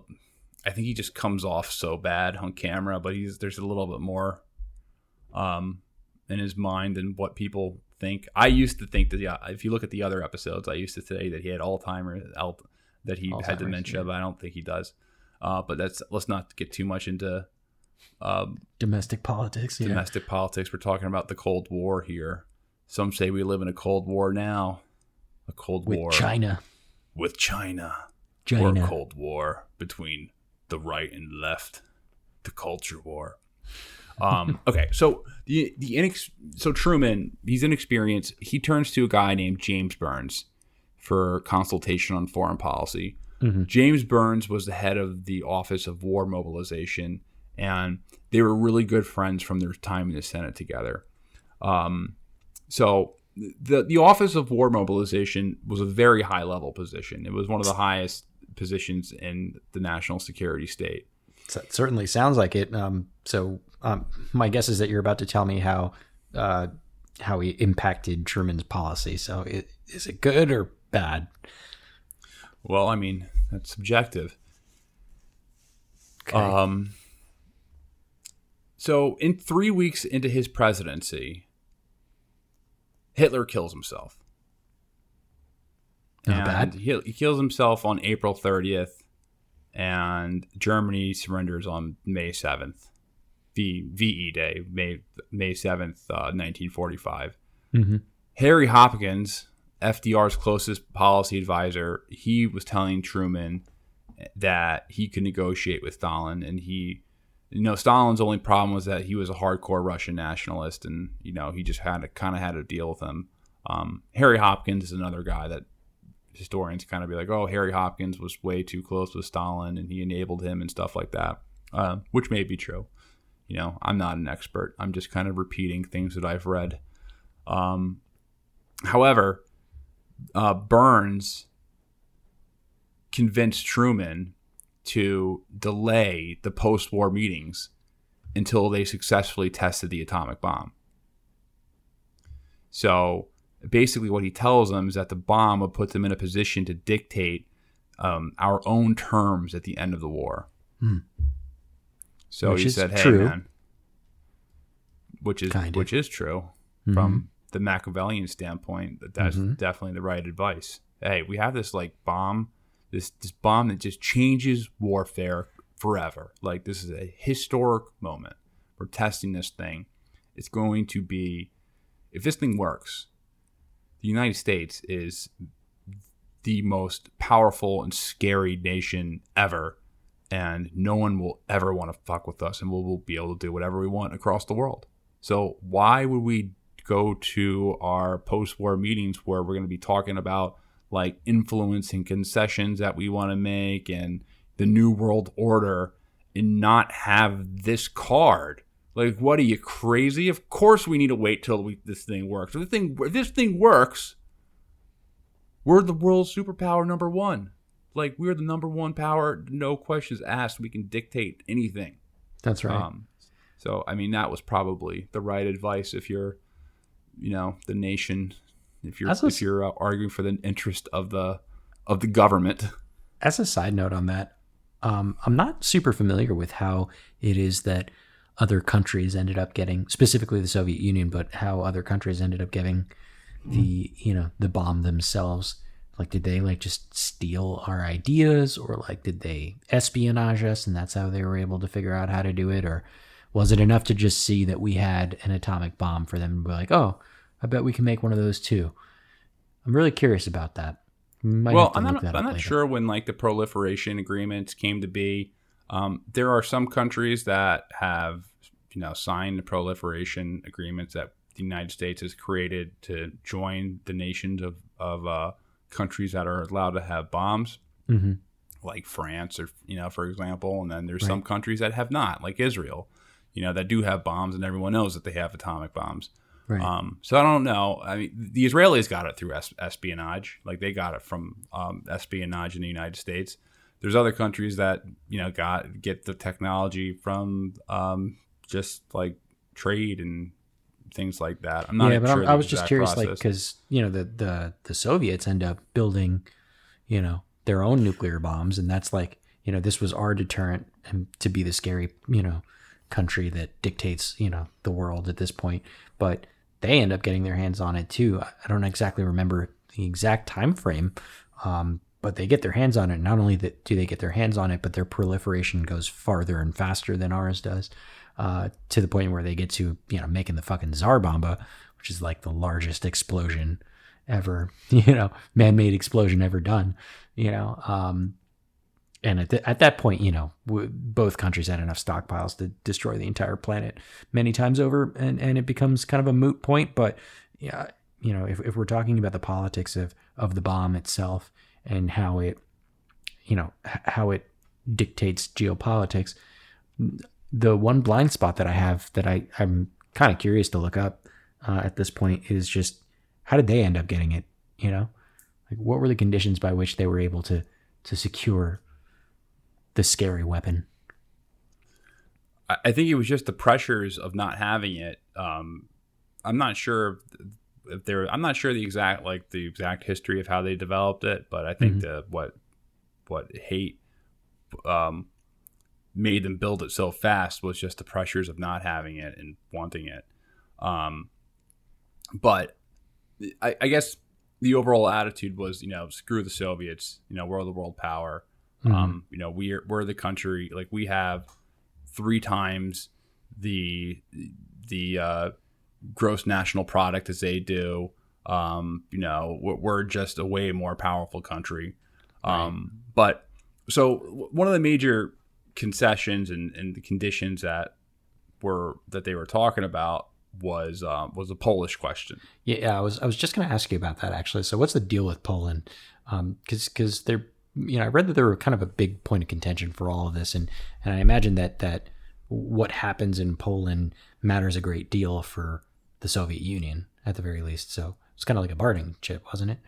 Speaker 1: I think he just comes off so bad on camera, but he's there's a little bit more, um, in his mind than what people think. I used to think that yeah, if you look at the other episodes, I used to say that he had Alzheimer's, al- that he
Speaker 2: Alzheimer's,
Speaker 1: had dementia,
Speaker 2: yeah.
Speaker 1: but I don't think he does. Uh, but that's let's not get too much into um,
Speaker 2: Domestic politics. Yeah.
Speaker 1: domestic politics. We're talking about the Cold War here. Some say we live in a Cold War now. A Cold
Speaker 2: With
Speaker 1: War
Speaker 2: China.
Speaker 1: With China. Or
Speaker 2: China.
Speaker 1: a Cold War between the right and left. The culture war. Um, okay, so the the inex- so Truman, he's inexperienced. He turns to a guy named James Byrnes for consultation on foreign policy.
Speaker 2: Mhm.
Speaker 1: James Byrnes was the head of the Office of War Mobilization, and they were really good friends from their time in the Senate together. Um, so the the Office of War Mobilization was a very high level position. It was one of the highest positions in the national security state.
Speaker 2: It certainly sounds like it. Um, so um, my guess is that you're about to tell me how uh, how he impacted Truman's policy. So it, is it good or bad?
Speaker 1: Well, I mean, that's subjective.
Speaker 2: Okay.
Speaker 1: Um, so, in three weeks into his presidency, Hitler kills himself.
Speaker 2: Not
Speaker 1: and
Speaker 2: bad.
Speaker 1: He, he kills himself on April 30th, and Germany surrenders on May 7th. V VE Day, May May 7th, uh, 1945.
Speaker 2: Mhm.
Speaker 1: Harry Hopkins, FDR's closest policy advisor, he was telling Truman that he could negotiate with Stalin, and he, you know, Stalin's only problem was that he was a hardcore Russian nationalist, and you know, he just had to kind of had to deal with him. Um, Harry Hopkins is another guy that historians kind of be like, oh, Harry Hopkins was way too close with Stalin, and he enabled him and stuff like that, uh, which may be true. You know, I'm not an expert. I'm just kind of repeating things that I've read. Um, however, uh, Byrnes convinced Truman to delay the post war meetings until they successfully tested the atomic bomb. So basically, what he tells them is that the bomb would put them in a position to dictate um, our own terms at the end of the war.
Speaker 2: Hmm.
Speaker 1: So
Speaker 2: Which
Speaker 1: he said, "Hey,
Speaker 2: true.
Speaker 1: man," which is
Speaker 2: Kinda.
Speaker 1: which is true
Speaker 2: Mhm.
Speaker 1: from the Machiavellian standpoint. That that's
Speaker 2: Mhm.
Speaker 1: definitely the right advice. Hey, we have this like bomb, this this bomb that just changes warfare forever. Like this is a historic moment. We're testing this thing. It's going to be, if this thing works, the United States is the most powerful and scary nation ever. And no one will ever want to fuck with us, and we'll, we'll be able to do whatever we want across the world. So, why would we go to our post war meetings where we're going to be talking about like influence and concessions that we want to make and the new world order and not have this card? Like, what are you crazy? Of course, we need to wait till we, this thing works. If this thing, if this thing works, we're the world superpower number one. Like, we're the number one power, no questions asked. We can dictate anything.
Speaker 2: That's right.
Speaker 1: Um, so, I mean, that was probably the right advice if you're, you know, the nation, if you're
Speaker 2: a-
Speaker 1: if you're uh, arguing for the interest of the of the government.
Speaker 2: As a side note on that, um, I'm not super familiar with how it is that other countries ended up getting, specifically the Soviet Union, but how other countries ended up getting the, you know, the bomb themselves. Like, did they like just steal our ideas, or like did they espionage us, and that's how they were able to figure out how to do it, or was it enough to just see that we had an atomic bomb for them to be like, oh, I bet we can make one of those too. I'm really curious about that. Might
Speaker 1: well, I'm not,
Speaker 2: that
Speaker 1: I'm not sure when like the proliferation agreements came to be. Um, there are some countries that have, you know, signed the proliferation agreements that the United States has created to join the nations of of uh, countries that are allowed to have bombs,
Speaker 2: hmm
Speaker 1: like France, or you know, for example. And then there's some countries that have not, like Israel, you know, that do have bombs, and everyone knows that they have atomic bombs.
Speaker 2: Right.
Speaker 1: Um, so I don't know. I mean, the Israelis got it through es- espionage. Like they got it from um, espionage in the United States. There's other countries that you know got get the technology from um, just like trade and things like that. I'm not
Speaker 2: yeah, but
Speaker 1: sure.
Speaker 2: I was just curious, like, because you know the the the Soviets end up building, you know, their own nuclear bombs, and that's like, you know, this was our deterrent and to be the scary, you know, country that dictates, you know, the world at this point. But they end up getting their hands on it too. I don't exactly remember the exact time frame, um, but they get their hands on it. Not only that do they get their hands on it, but their proliferation goes farther and faster than ours does, uh, to the point where they get to you know making the fucking Tsar Bomba, which is like the largest explosion ever, you know, man-made explosion ever done, you know. Um, and at, th- at that point, you know, both countries had enough stockpiles to destroy the entire planet many times over, and, and it becomes kind of a moot point. But yeah, you know, if, if we're talking about the politics of of the bomb itself and how it, you know, how it dictates geopolitics, the one blind spot that I have that I I'm kind of curious to look up uh, at this point is just how did they end up getting it? You know, like what were the conditions by which they were able to to secure the scary weapon?
Speaker 1: I think it was just the pressures of not having it. Um, I'm not sure if there. I'm not sure the exact like the exact history of how they developed it, but I think
Speaker 2: Mhm.
Speaker 1: the what what hate um, made them build it so fast was just the pressures of not having it and wanting it. Um, but I, I, guess the overall attitude was, you know, screw the Soviets. You know, we're the world power. Mm-hmm. Um, you know, we're we're the country like we have three times the the uh, gross national product as they do. Um, you know, we're, just a way more powerful country. Um, right. But so one of the major concessions and, and the conditions that were that they were talking about was um, was a Polish question.
Speaker 2: Yeah, I was I was just going to ask you about that actually. So what's the deal with Poland? Because um, because they're you know I read that they were kind of a big point of contention for all of this, and and I imagine that that what happens in Poland matters a great deal for the Soviet Union at the very least. So it's kind of like a bargaining chip, wasn't it?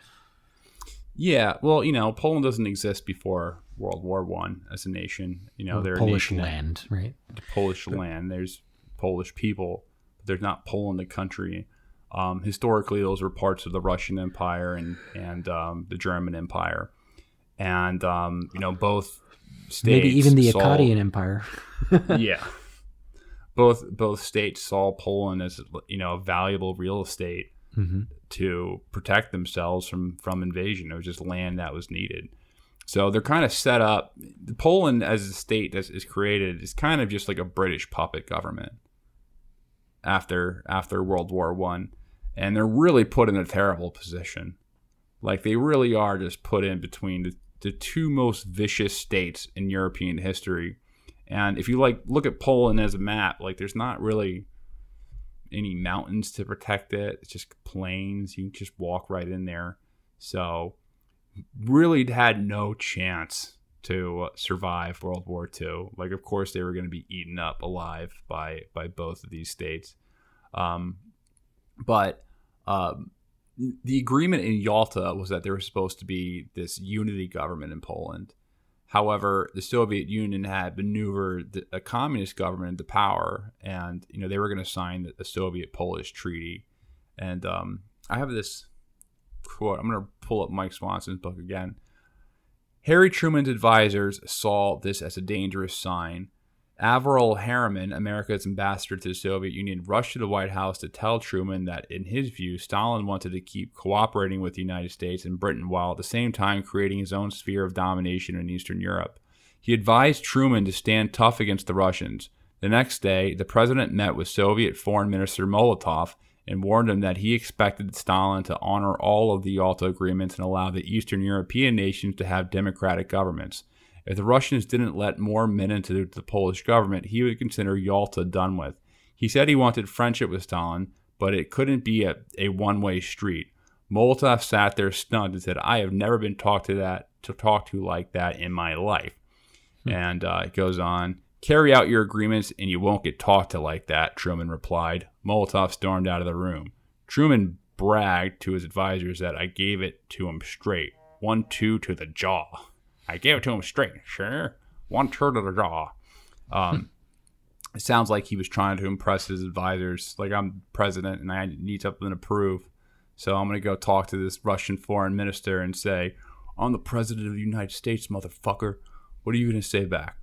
Speaker 1: Yeah, well, you know, Poland doesn't exist before World War One as a nation. You know, well,
Speaker 2: they're Polish land, right?
Speaker 1: The Polish but, land. There's Polish people, but there's not Poland the country. Um, historically, those were parts of the Russian Empire and and um, the German Empire, and um, you know both states.
Speaker 2: Maybe even the saw, Akkadian Empire.
Speaker 1: yeah, both both states saw Poland as you know valuable real estate mm-hmm. to protect themselves from from invasion. It was just land that was needed. So they're kind of set up. Poland, as a state that is created, is kind of just like a British puppet government after after World War One, and they're really put in a terrible position. Like they really are just put in between the, the two most vicious states in European history. And if you like look at Poland as a map, like there's not really any mountains to protect it. It's just plains. You can just walk right in there. So, really had no chance to survive World War II. Like, of course, they were going to be eaten up alive by by both of these states. Um, but um, the agreement in Yalta was that there was supposed to be this unity government in Poland, However, the Soviet Union had maneuvered a communist government into power, and you know they were going to sign the Soviet-Polish treaty. And um, I have this quote. I'm going to pull up Mike Swanson's book again. Harry Truman's advisors saw this as a dangerous sign Averell Harriman, America's ambassador to the Soviet Union, rushed to the White House to tell Truman that, in his view, Stalin wanted to keep cooperating with the United States and Britain while at the same time creating his own sphere of domination in Eastern Europe. He advised Truman to stand tough against the Russians. The next day, the president met with Soviet Foreign Minister Molotov and warned him that he expected Stalin to honor all of the Yalta agreements and allow the Eastern European nations to have democratic governments. If the Russians didn't let more men into the Polish government, he would consider Yalta done with. He said he wanted friendship with Stalin, but it couldn't be a, a one way street. Molotov sat there stunned and said, I have never been talked to that to talk to like that in my life. Hmm. And uh, it goes on, carry out your agreements and you won't get talked to like that, Truman replied. Molotov stormed out of the room. Truman bragged to his advisors that I gave it to him straight, one two to the jaw. I gave it to him straight, sure. One turn of the jaw. Um, it sounds like he was trying to impress his advisors. Like I'm president and I need something to prove. So I'm gonna go talk to this Russian foreign minister and say, "I'm the president of the United States, motherfucker. What are you gonna say back?"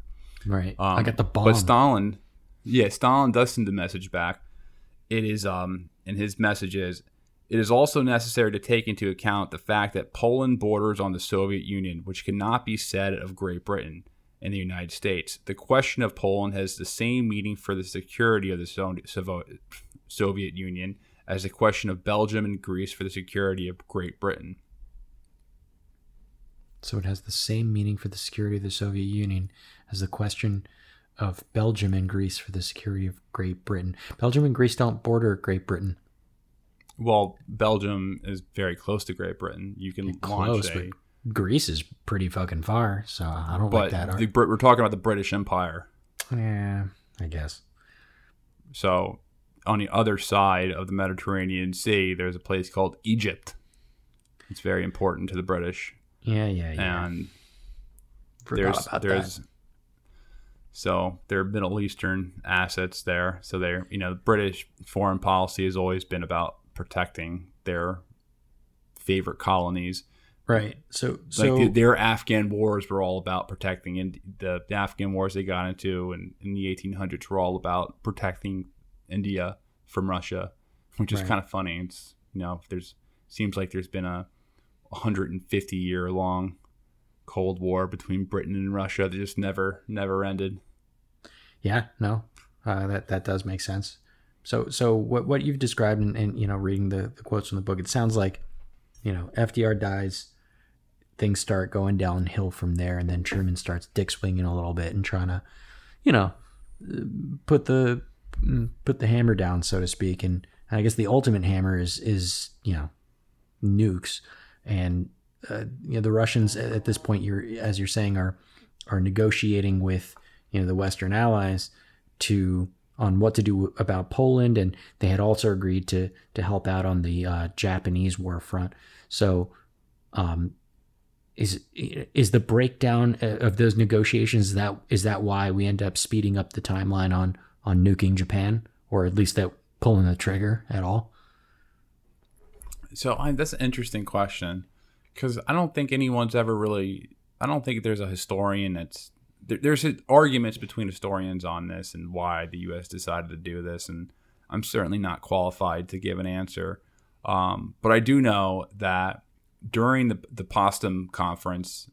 Speaker 2: Right. Um, I got the bomb.
Speaker 1: But Stalin, yeah, Stalin does send a message back. It is um, and his message is it is also necessary to take into account the fact that Poland borders on the Soviet Union, which cannot be said of Great Britain and the United States. The question of Poland has the same meaning for the security of the Soviet Union as the question of Belgium and Greece for the security of Great Britain.
Speaker 2: So it has the same meaning for the security of the Soviet Union as the question of Belgium and Greece for the security of Great Britain. Belgium and Greece don't border Great Britain.
Speaker 1: Well, Belgium is very close to Great Britain. You can close,
Speaker 2: a, Greece is pretty fucking far, so I don't like that.
Speaker 1: The, we're talking about the British Empire.
Speaker 2: Yeah, I guess.
Speaker 1: So, on the other side of the Mediterranean Sea, there's a place called Egypt. It's very important to the British.
Speaker 2: Yeah, yeah, yeah.
Speaker 1: And Forgot there's there's that. so there are Middle Eastern assets there. So they're you know British foreign policy has always been about protecting their favorite colonies.
Speaker 2: Right. So
Speaker 1: Like
Speaker 2: so
Speaker 1: the, their Afghan wars were all about protecting, and the, the Afghan wars they got into and in the 1800s were all about protecting India from Russia, which is
Speaker 2: Right.
Speaker 1: kind of funny. It's you know there's seems like there's been a 150 year long Cold War between Britain and Russia that just never never ended.
Speaker 2: Yeah, no, uh, that that does make sense. So so what what you've described and, and you know reading the, the quotes from the book, it sounds like you know FDR dies, things start going downhill from there, and then Truman starts dick swinging a little bit and trying to, you know, put the put the hammer down, so to speak. And I guess the ultimate hammer is is you know nukes, and uh, you know the Russians at this point, you're as you're saying are are negotiating with you know the Western allies to on what to do about Poland, and they had also agreed to to help out on the uh, Japanese war front. So, um, is is the breakdown uh, of those negotiations that is that why we end up speeding up the timeline on on nuking Japan, or at least that pulling the trigger at all?
Speaker 1: So I, that's an interesting question because I don't think anyone's ever really. I don't think there's a historian that's there, there's arguments between historians on this and why the U.S. decided to do this, and I'm certainly not qualified to give an answer. Um, but I do know that during the the Potsdam conference,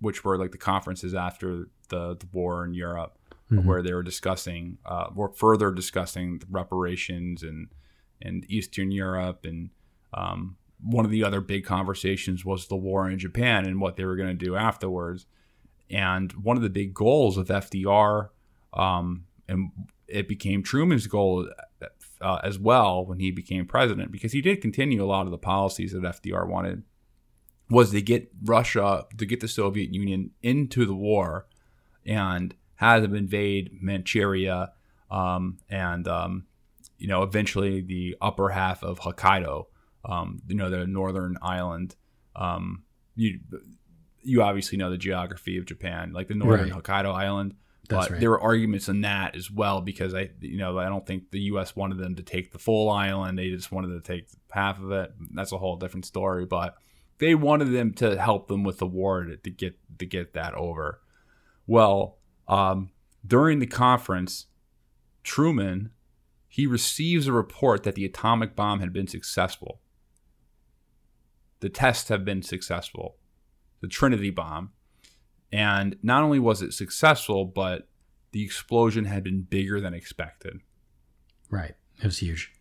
Speaker 1: which were like the conferences after the, the war in Europe, where they were discussing, uh, were further discussing the reparations and and Eastern Europe, and um, one of the other big conversations was the war in Japan and what they were going to do afterwards. And one of the big goals of FDR, um, and it became Truman's goal uh, as well when he became president, because he did continue a lot of the policies that FDR wanted, was to get Russia, to get the Soviet Union into the war and have them invade Manchuria um, and, um, you know, eventually the upper half of Hokkaido, um, you know, the northern island. Um, you, you obviously know the geography of Japan, like the northern
Speaker 2: Right.
Speaker 1: Hokkaido island.
Speaker 2: That's
Speaker 1: but
Speaker 2: right.
Speaker 1: there were arguments on that as well because I, you know, I don't think the U.S. wanted them to take the full island. They just wanted to take half of it. That's a whole different story. But they wanted them to help them with the war to, to get to get that over. Well, um, during the conference, Truman he receives a report that the atomic bomb had been successful. The tests have been successful. The Trinity bomb. And not only was it successful, but the explosion had been bigger than expected.
Speaker 2: Right. It was huge.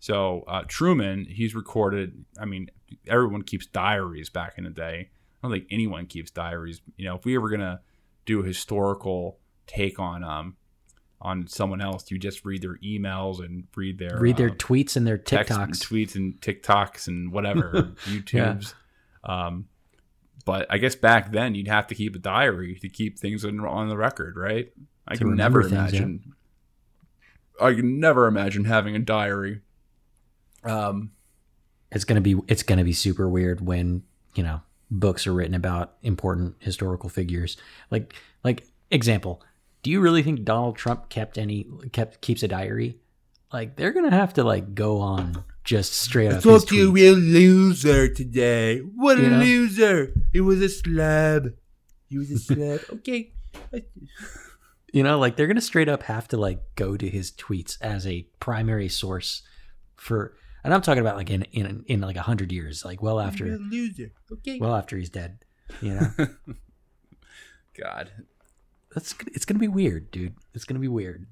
Speaker 1: So uh, Truman, he's recorded. I mean, everyone keeps diaries back in the day. I don't think anyone keeps diaries. You know, if we were gonna do a historical take on um on someone else, you just read their emails and read their
Speaker 2: Read their
Speaker 1: uh,
Speaker 2: tweets and their
Speaker 1: text and
Speaker 2: TikToks.
Speaker 1: tweets and TikToks and whatever YouTubes. Um, but I guess back then you'd have to keep a diary to keep things on, on the record, right? I can never
Speaker 2: things, yeah.
Speaker 1: imagine. I can never imagine having a diary. Um,
Speaker 2: it's gonna be it's gonna be super weird when you know books are written about important historical figures. Like like example, do you really think Donald Trump kept any kept keeps a diary? Like they're gonna have to like go on just straight up. his tweets.
Speaker 1: real loser today. What
Speaker 2: a know?
Speaker 1: loser! It was a slab. He was a slab. okay.
Speaker 2: You know, like they're gonna straight up have to like go to his tweets as a primary source for. And I'm talking about like in in in like a hundred years, like well after
Speaker 1: loser. Okay.
Speaker 2: well after he's dead. You know,
Speaker 1: God,
Speaker 2: that's it's gonna be weird, dude. It's gonna be weird.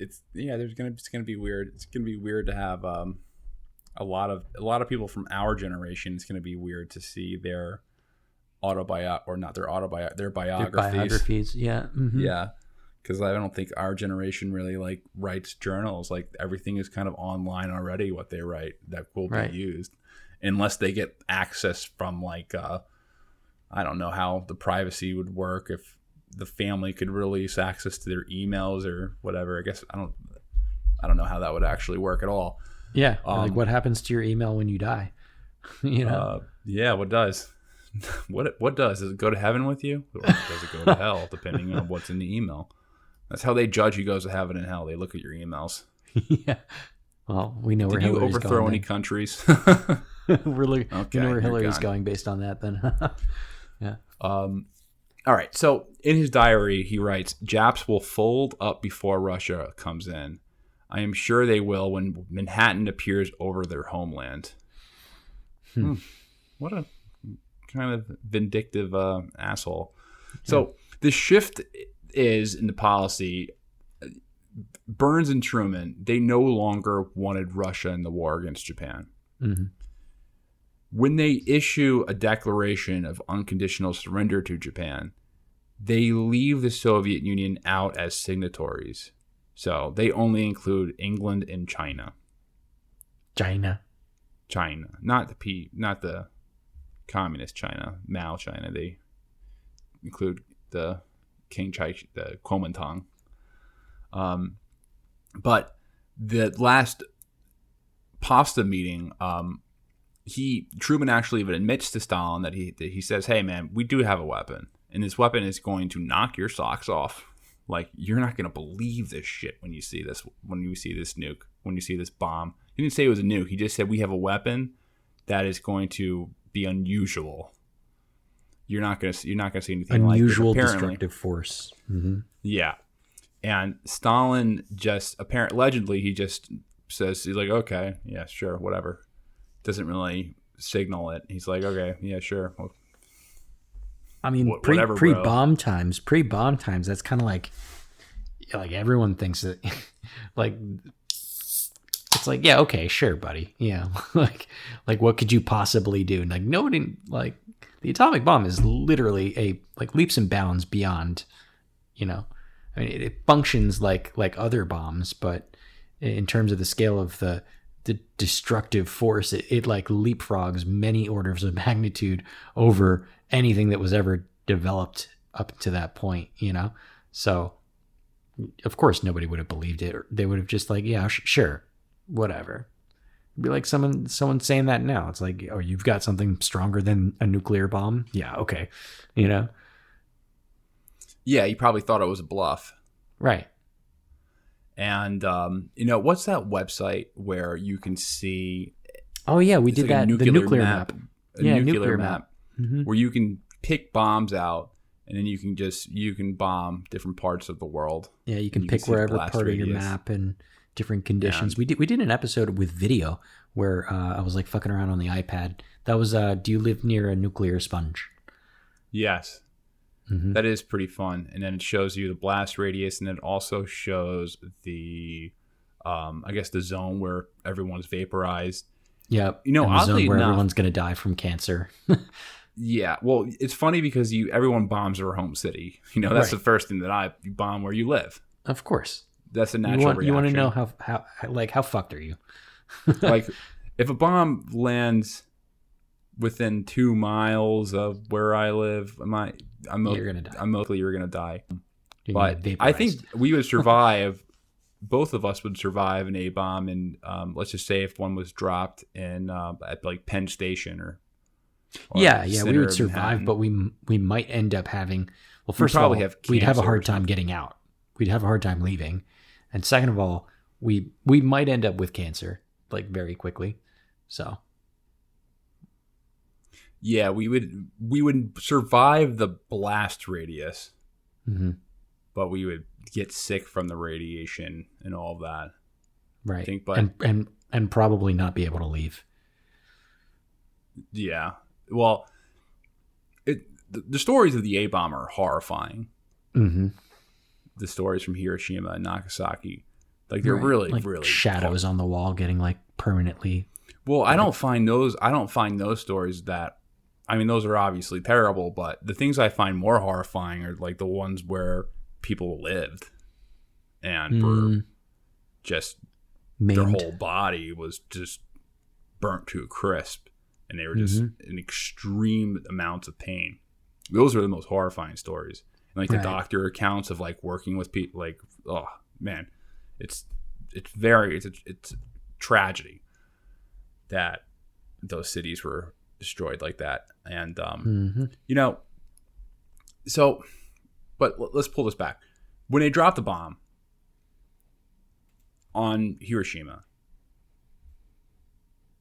Speaker 1: It's yeah. There's gonna it's gonna be weird. It's gonna be weird to have um a lot of a lot of people from our generation. It's gonna be weird to see their autobiography or not their autobiography, their
Speaker 2: Their
Speaker 1: biographies.
Speaker 2: biographies, yeah, mhm.
Speaker 1: Yeah, because I don't think our generation really like writes journals. Like everything is kind of online already. What they write that will
Speaker 2: Right.
Speaker 1: be used, unless they get access from like uh, I don't know how the privacy would work if the family could release access to their emails or whatever. I guess I don't. I don't know how that would actually work at all.
Speaker 2: Yeah, or, like
Speaker 1: Um,
Speaker 2: what happens to your email when you die? you know,
Speaker 1: Uh, yeah, what does? what what does? Does it go to heaven with you, or does it go to hell? Depending on what's in the email. That's how they judge who goes to heaven and hell. They look at your emails.
Speaker 2: yeah. Well, we know where
Speaker 1: you
Speaker 2: Hillary's
Speaker 1: overthrow
Speaker 2: going.
Speaker 1: any
Speaker 2: then.
Speaker 1: countries?
Speaker 2: we're li-
Speaker 1: Okay,
Speaker 2: we know where Hillary's
Speaker 1: gone.
Speaker 2: going based on that. Then. yeah.
Speaker 1: Um, all right. So in his diary, he writes, "Japs will fold up before Russia comes in. I am sure they will when Manhattan appears over their homeland." Hmm. What a kind of vindictive uh, asshole. So the shift is in the policy. Byrnes and Truman, they no longer wanted Russia in the war against Japan
Speaker 2: hmm
Speaker 1: when they issue a declaration of unconditional surrender to Japan, they leave the Soviet Union out as signatories. So they only include England and China.
Speaker 2: China.
Speaker 1: China, not the P, not the communist China, Mao China. They include the King Chai, the Kuomintang. Um, but the last pasta meeting, um, he Truman actually even admits to Stalin that he that he says, "Hey man, we do have a weapon, and this weapon is going to knock your socks off. Like you're not going to believe this shit when you see this when you see this nuke, when you see this bomb." He didn't say it was a nuke. He just said we have a weapon that is going to be unusual. You're not gonna you're not gonna see anything
Speaker 2: Unusual
Speaker 1: like this.
Speaker 2: Destructive force. hmm
Speaker 1: yeah. And Stalin just apparent allegedly he just says he's like, okay, yeah, sure, whatever. Doesn't really signal it. He's like, okay, yeah, sure. Well,
Speaker 2: I mean,
Speaker 1: Wh-
Speaker 2: pre
Speaker 1: whatever,
Speaker 2: pre bomb times, pre bomb times. That's kind of like, like everyone thinks that, like, it's like, yeah, okay, sure, buddy, yeah, like, like what could you possibly do? and Like nobody, like, the atomic bomb is literally a like leaps and bounds beyond, you know, I mean, it, it functions like like other bombs, but in terms of the scale of the the destructive force, it, it like leapfrogs many orders of magnitude over anything that was ever developed up to that point, you know? So, of course, nobody would have believed it. They would have just like, yeah, sh- sure, whatever. It'd be like someone someone saying that now. It's like, oh, you've got something stronger than a nuclear bomb. Yeah, okay, you know,
Speaker 1: yeah, he probably thought it was a bluff.
Speaker 2: right?
Speaker 1: And um, you know, what's that website where you can see
Speaker 2: Oh yeah, we did
Speaker 1: like
Speaker 2: that. the nuclear map.
Speaker 1: a
Speaker 2: Yeah,
Speaker 1: nuclear,
Speaker 2: nuclear
Speaker 1: map,
Speaker 2: map. Mhm.
Speaker 1: where you can pick bombs out and then you can just you can bomb different parts of the world.
Speaker 2: Yeah, you can
Speaker 1: You
Speaker 2: pick
Speaker 1: the
Speaker 2: wherever part of your map and different conditions.
Speaker 1: And-
Speaker 2: we did we did an episode with video where uh, I was like fucking around on the iPad. That was uh, do you live near a nuclear sponge?
Speaker 1: Yes.
Speaker 2: Mhm.
Speaker 1: That is pretty fun. And then it shows you the blast radius and it also shows the um I guess the zone where everyone's vaporized.
Speaker 2: Yeah,
Speaker 1: You know,
Speaker 2: and the zone
Speaker 1: oddly
Speaker 2: where
Speaker 1: enough-
Speaker 2: everyone's gonna die from cancer.
Speaker 1: Yeah. Well, it's funny because you everyone bombs their home city. You know, that's
Speaker 2: Right.
Speaker 1: the first thing that I you bomb where you live.
Speaker 2: of course,
Speaker 1: That's a
Speaker 2: you
Speaker 1: natural
Speaker 2: want
Speaker 1: reaction.
Speaker 2: you want to know how how like how fucked are you?
Speaker 1: like if a bomb lands within two miles of where I live, am I? I'm
Speaker 2: You're gonna die.
Speaker 1: I'm mostly you're gonna die.
Speaker 2: You're gonna
Speaker 1: But I think we would survive. both of us would survive an A bomb, and um, let's just say if one was dropped in uh, at like Penn Station or, or
Speaker 2: yeah, yeah, we would survive, but we we might end up having. Well, first of all,
Speaker 1: have
Speaker 2: we'd have a hard time getting out. We'd have a hard time leaving, and second of all, we we might end up with cancer like very quickly. So
Speaker 1: yeah, we would we would survive the blast radius,
Speaker 2: mhm,
Speaker 1: but we would get sick from the radiation and all of that.
Speaker 2: right,
Speaker 1: think, but-
Speaker 2: and and and probably not be able to leave.
Speaker 1: Yeah. Well, it the, the stories of the A bomb are horrifying.
Speaker 2: hmm
Speaker 1: The stories from Hiroshima and Nagasaki, like they're really,
Speaker 2: like
Speaker 1: really
Speaker 2: shadows on the wall getting like permanently.
Speaker 1: Well, I don't find those. I don't find those stories that. I mean, those are obviously terrible, but the things I find more horrifying are like the ones where people lived and were
Speaker 2: Mm,
Speaker 1: just their whole body was just burnt to a crisp, and they were just
Speaker 2: Mm-hmm.
Speaker 1: in extreme amounts of pain. Those are the most horrifying stories. And like
Speaker 2: Right.
Speaker 1: the doctor accounts of like working with people, like oh man, it's it's very it's a, it's a tragedy that those cities were destroyed like that. And um,
Speaker 2: Mhm.
Speaker 1: you know, so, but let's pull this back. When they dropped the bomb on Hiroshima,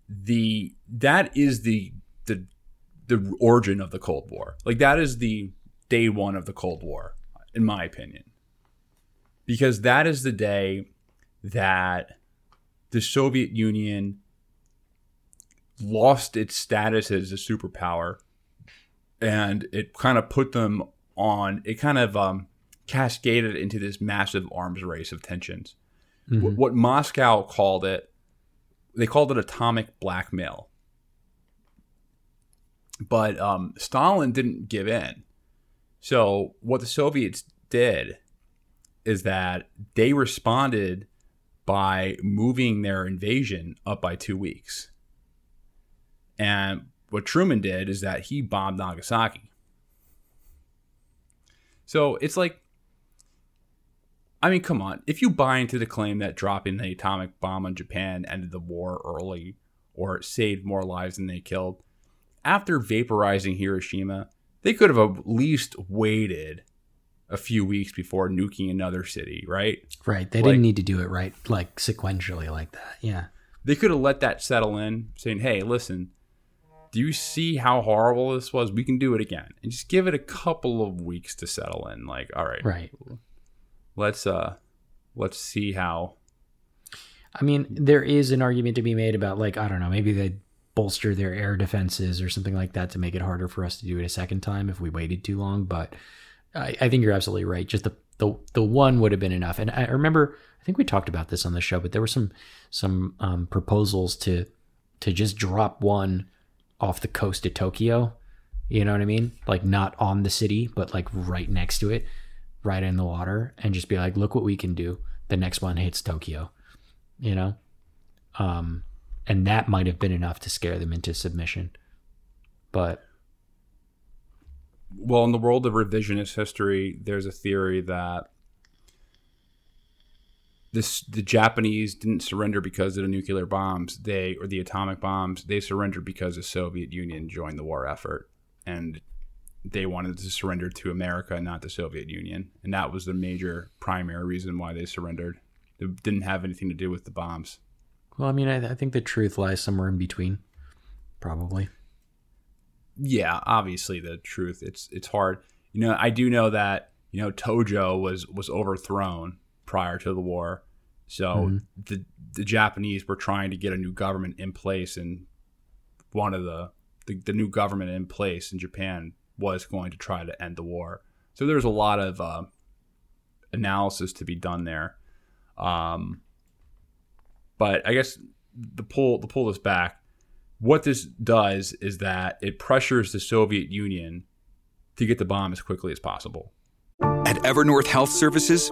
Speaker 1: the that is the the the origin of the Cold War. Like that is the day one of the Cold War, in my opinion, because that is the day that the Soviet Union lost its status as a superpower and it kind of put them on it kind of um, cascaded into this massive arms race of tensions. Mm-hmm. what moscow called it they called it atomic blackmail. But um, stalin didn't give in. So what the soviets did is that they responded by moving their invasion up by two weeks and what Truman did is that he bombed Nagasaki. So it's like, I mean, come on. If you buy into the claim that dropping the atomic bomb on Japan ended the war early or saved more lives than they killed, after vaporizing Hiroshima, they could have at least waited a few weeks before nuking another city, right?
Speaker 2: Right. They like, didn't need to do it right, like sequentially, like that. Yeah.
Speaker 1: They could have let that settle in, saying, hey, listen, do you see how horrible this was? We can do it again. And just give it a couple of weeks to settle in. Like, all right.
Speaker 2: Right.
Speaker 1: Let's uh let's see how
Speaker 2: I mean, there is an argument to be made about like, I don't know, maybe they bolster their air defenses or something like that to make it harder for us to do it a second time if we waited too long. But I, I think you're absolutely right. Just the, the the one would have been enough. And I remember I think we talked about this on the show, but there were some some um, proposals to to just drop one off the coast of Tokyo. You know what I mean? Like not on the city, but like right next to it, right in the water, and just be like, look what we can do. The next one hits Tokyo. You know? Um, and that might have been enough to scare them into submission. But
Speaker 1: well, in the world of revisionist history, there's a theory that this the Japanese didn't surrender because of the nuclear bombs, they or the atomic bombs. They surrendered because the Soviet Union joined the war effort, and they wanted to surrender to America, not the Soviet Union, and that was the major primary reason why they surrendered. It didn't have anything to do with the bombs.
Speaker 2: Well, I mean, I, I think the truth lies somewhere in between, probably.
Speaker 1: Yeah, obviously the truth. It's it's hard. You know, I do know that you know Tojo was was overthrown prior to the war. So mm-hmm. the the Japanese were trying to get a new government in place, and one of the, the the, new government in place in Japan was going to try to end the war. So there's a lot of uh, analysis to be done there. Um, but I guess the pull the pull this back. What this does is that it pressures the Soviet Union to get the bomb as quickly as possible.
Speaker 3: At Evernorth Health Services,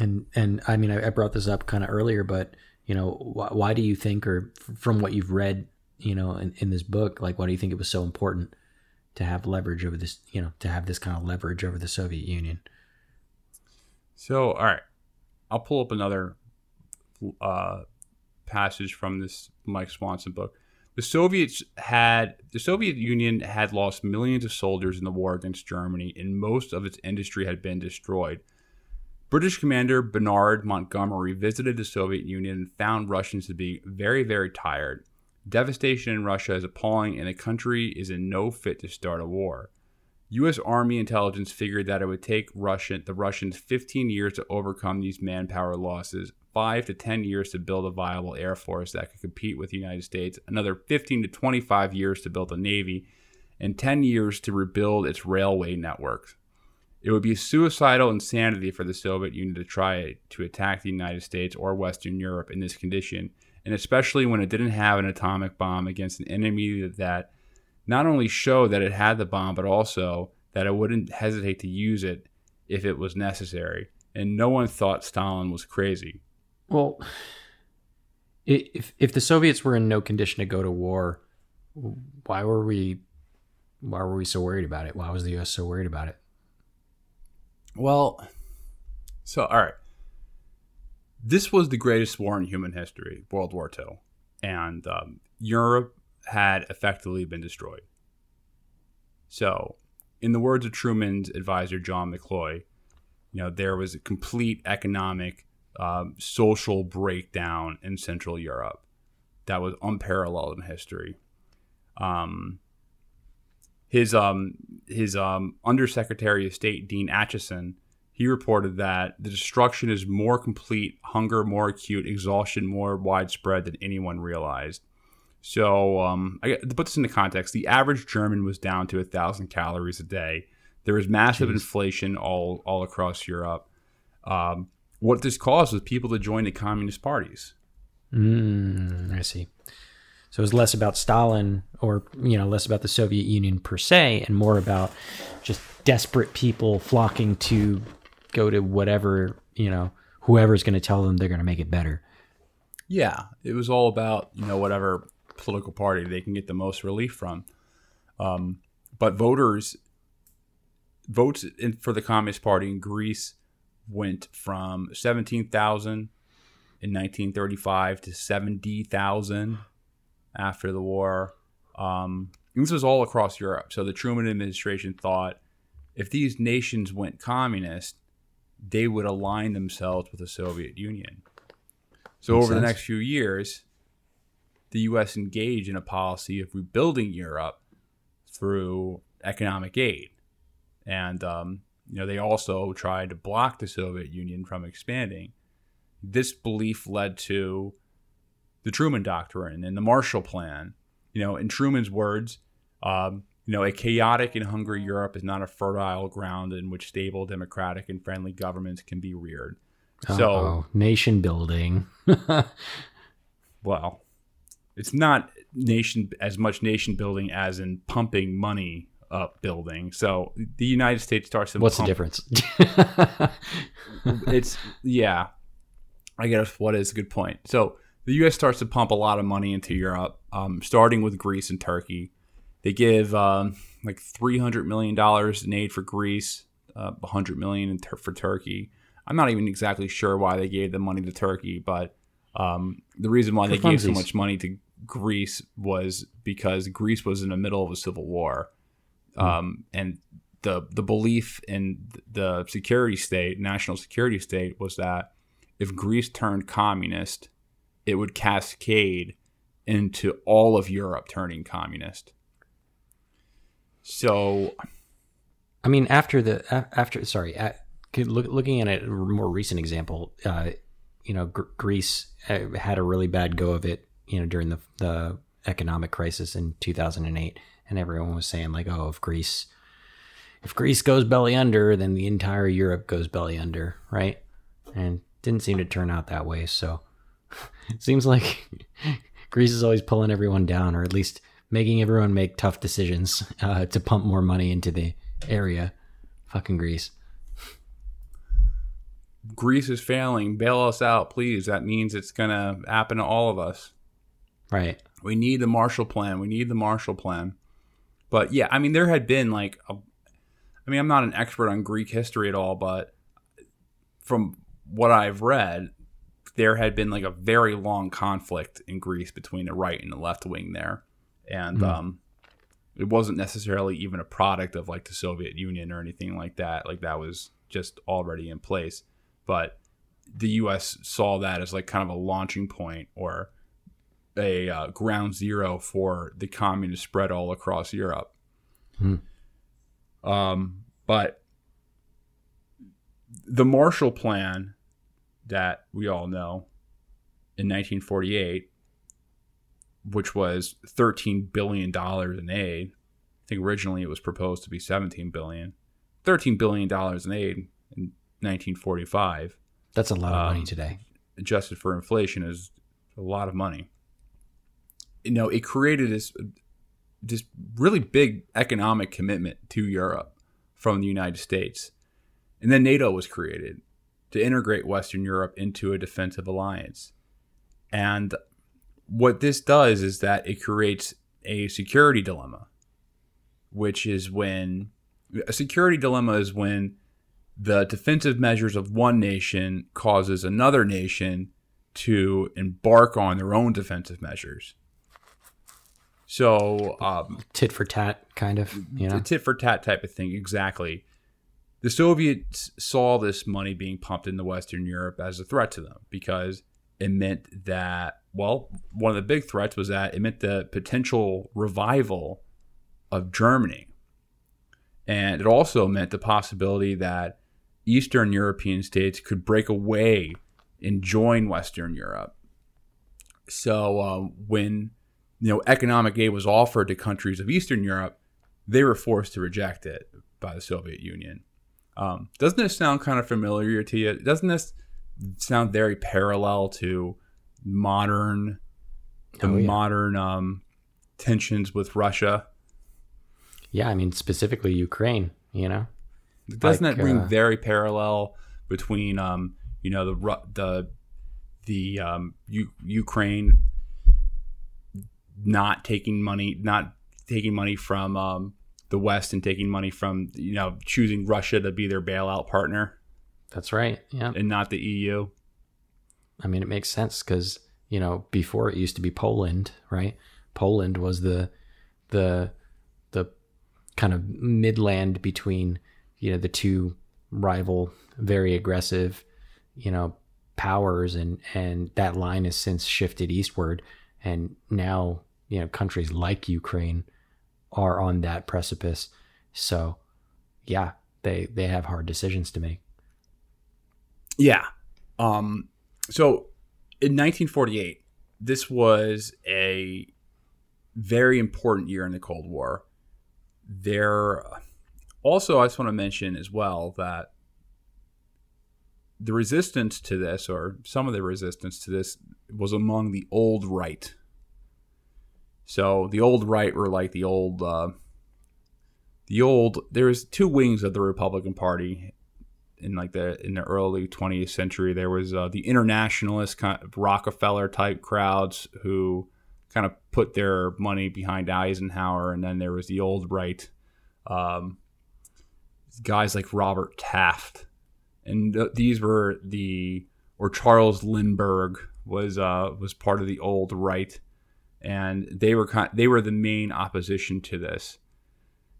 Speaker 2: And and I mean, I, I brought this up kind of earlier, but you know, why, do you think, or from what you've read, you know, in, in this book, like, why do you think it was so important to have leverage over this, you know, to have this kind of leverage over the Soviet Union?
Speaker 1: So, all right, I'll pull up another uh, passage from this Mike Swanson book. The Soviets had the Soviet Union had lost millions of soldiers in the war against Germany, and most of its industry had been destroyed. British commander Bernard Montgomery visited the Soviet Union and found Russians to be very, very tired. Devastation in Russia is appalling, and the country is in no fit to start a war. U.S. Army intelligence figured that it would take Russian, the Russians 15 years to overcome these manpower losses, five to 10 years to build a viable Air Force that could compete with the United States, another 15 to 25 years to build a Navy, and 10 years to rebuild its railway networks. It would be suicidal insanity for the Soviet Union to try to attack the United States or Western Europe in this condition, and especially when it didn't have an atomic bomb against an enemy that not only showed that it had the bomb, but also that it wouldn't hesitate to use it if it was necessary. And no one thought Stalin was crazy.
Speaker 2: Well, if if the Soviets were in no condition to go to war, why were we why were we so worried about it? Why was the U.S. so worried about it?
Speaker 1: Well, so all right, this was the greatest war in human history, World War II, and um, Europe had effectively been destroyed. So, in the words of Truman's advisor John McCloy, you know there was a complete economic, um, social breakdown in Central Europe that was unparalleled in history. Um, his um his um undersecretary of state Dean Acheson he reported that the destruction is more complete, hunger more acute, exhaustion more widespread than anyone realized. So, um, I, to put this into context, the average German was down to a thousand calories a day. There was massive Jeez. inflation all all across Europe. Um, what this caused was people to join the communist parties.
Speaker 2: Mm, I see. So it was less about Stalin or, you know, less about the Soviet Union per se and more about just desperate people flocking to go to whatever, you know, whoever's going to tell them they're going to make it better.
Speaker 1: Yeah. It was all about, you know, whatever political party they can get the most relief from. Um, but voters, votes in, for the Communist Party in Greece went from 17,000 in 1935 to 70,000 after the war. Um, this was all across Europe. So the Truman administration thought if these nations went communist, they would align themselves with the Soviet Union. So Makes over sense. the next few years, the U.S. engaged in a policy of rebuilding Europe through economic aid, and um, you know they also tried to block the Soviet Union from expanding. This belief led to the Truman Doctrine and the Marshall Plan. You know, in Truman's words, um, you know, a chaotic and hungry Europe is not a fertile ground in which stable, democratic, and friendly governments can be reared. Uh-oh. So,
Speaker 2: nation building.
Speaker 1: well, it's not nation as much nation building as in pumping money up building. So the United States starts to.
Speaker 2: What's
Speaker 1: pump.
Speaker 2: the difference?
Speaker 1: it's yeah. I guess what is a good point. So the U.S. starts to pump a lot of money into Europe, um, starting with Greece and Turkey. They give um, like three hundred million dollars in aid for Greece, uh, hundred million ter- for Turkey. I'm not even exactly sure why they gave the money to Turkey, but um, the reason why for they funsies. gave so much money to Greece was because Greece was in the middle of a civil war, mm. um, and the the belief in the security state, national security state, was that if Greece turned communist, it would cascade into all of Europe turning communist. So,
Speaker 2: I mean, after the after sorry, at, look, looking at a more recent example, uh, you know, Greece uh, had a really bad go of it, you know, during the the economic crisis in 2008, and everyone was saying like, oh, if Greece if Greece goes belly under, then the entire Europe goes belly under, right? And didn't seem to turn out that way. So seems like Greece is always pulling everyone down, or at least making everyone make tough decisions uh, to pump more money into the area. Fucking Greece.
Speaker 1: Greece is failing. Bail us out, please. That means it's going to happen to all of us.
Speaker 2: Right.
Speaker 1: We need the Marshall Plan. We need the Marshall Plan. But yeah, I mean, there had been like, a, I mean, I'm not an expert on Greek history at all, but from what I've read, there had been like a very long conflict in Greece between the right and the left wing there, and mm. um, it wasn't necessarily even a product of like the Soviet Union or anything like that. Like that was just already in place, but the U.S. saw that as like kind of a launching point or a uh, ground zero for the communist spread all across Europe. Mm. Um, but the Marshall Plan that we all know in 1948, which was 13 billion dollars in aid. I think originally it was proposed to be 17 billion. 13 billion dollars in aid in 1945
Speaker 2: That's a lot of money
Speaker 1: Um,
Speaker 2: today.
Speaker 1: adjusted for inflation is a lot of money. You know, it created this this really big economic commitment to Europe from the United States. And then NATO was created to integrate Western Europe into a defensive alliance. And what this does is that it creates a security dilemma, which is when a security dilemma is when the defensive measures of one nation causes another nation to embark on their own defensive measures. So, um,
Speaker 2: Tit for tat, kind of. You know.
Speaker 1: tit for tat type of thing, exactly. The Soviets saw this money being pumped into Western Europe as a threat to them because it meant that, well, one of the big threats was that it meant the potential revival of Germany. And it also meant the possibility that Eastern European states could break away and join Western Europe. So um, when you know economic aid was offered to countries of Eastern Europe, they were forced to reject it by the Soviet Union. Um, doesn't this sound kind of familiar to you? Doesn't this sound very parallel to modern, the
Speaker 2: Oh, yeah.
Speaker 1: modern um, tensions with Russia?
Speaker 2: Yeah, I mean specifically Ukraine. You know.
Speaker 1: Doesn't
Speaker 2: Like,
Speaker 1: that ring
Speaker 2: uh,
Speaker 1: very parallel between um, you know the the the um, U- Ukraine not taking money, not taking money from um, the West and taking money from you know choosing Russia to be their bailout partner
Speaker 2: That's right. Yeah.
Speaker 1: and not the EU.
Speaker 2: I mean, it makes sense because you know before it used to be Poland, right? Poland was the the the kind of midland between you know the two rival, very aggressive, you know, powers, and and that line has since shifted eastward, and now you know countries like Ukraine are on that precipice. So, yeah, they they have hard decisions to make.
Speaker 1: Yeah. Um, so in 1948, this was a very important year in the Cold War. There, also, I just want to mention as well that the resistance to this, or some of the resistance to this, was among the old right. So the old right were like the old, uh, the old. There's two wings of the Republican Party in like the in the early 20th century. There was uh, the internationalist kind of rockefeller type crowds who kind of put their money behind eisenhower. And then there was the old right um, guys like robert taft. And th- these were the or charles lindbergh was uh, was part of the old right and they were kind they were the main opposition to this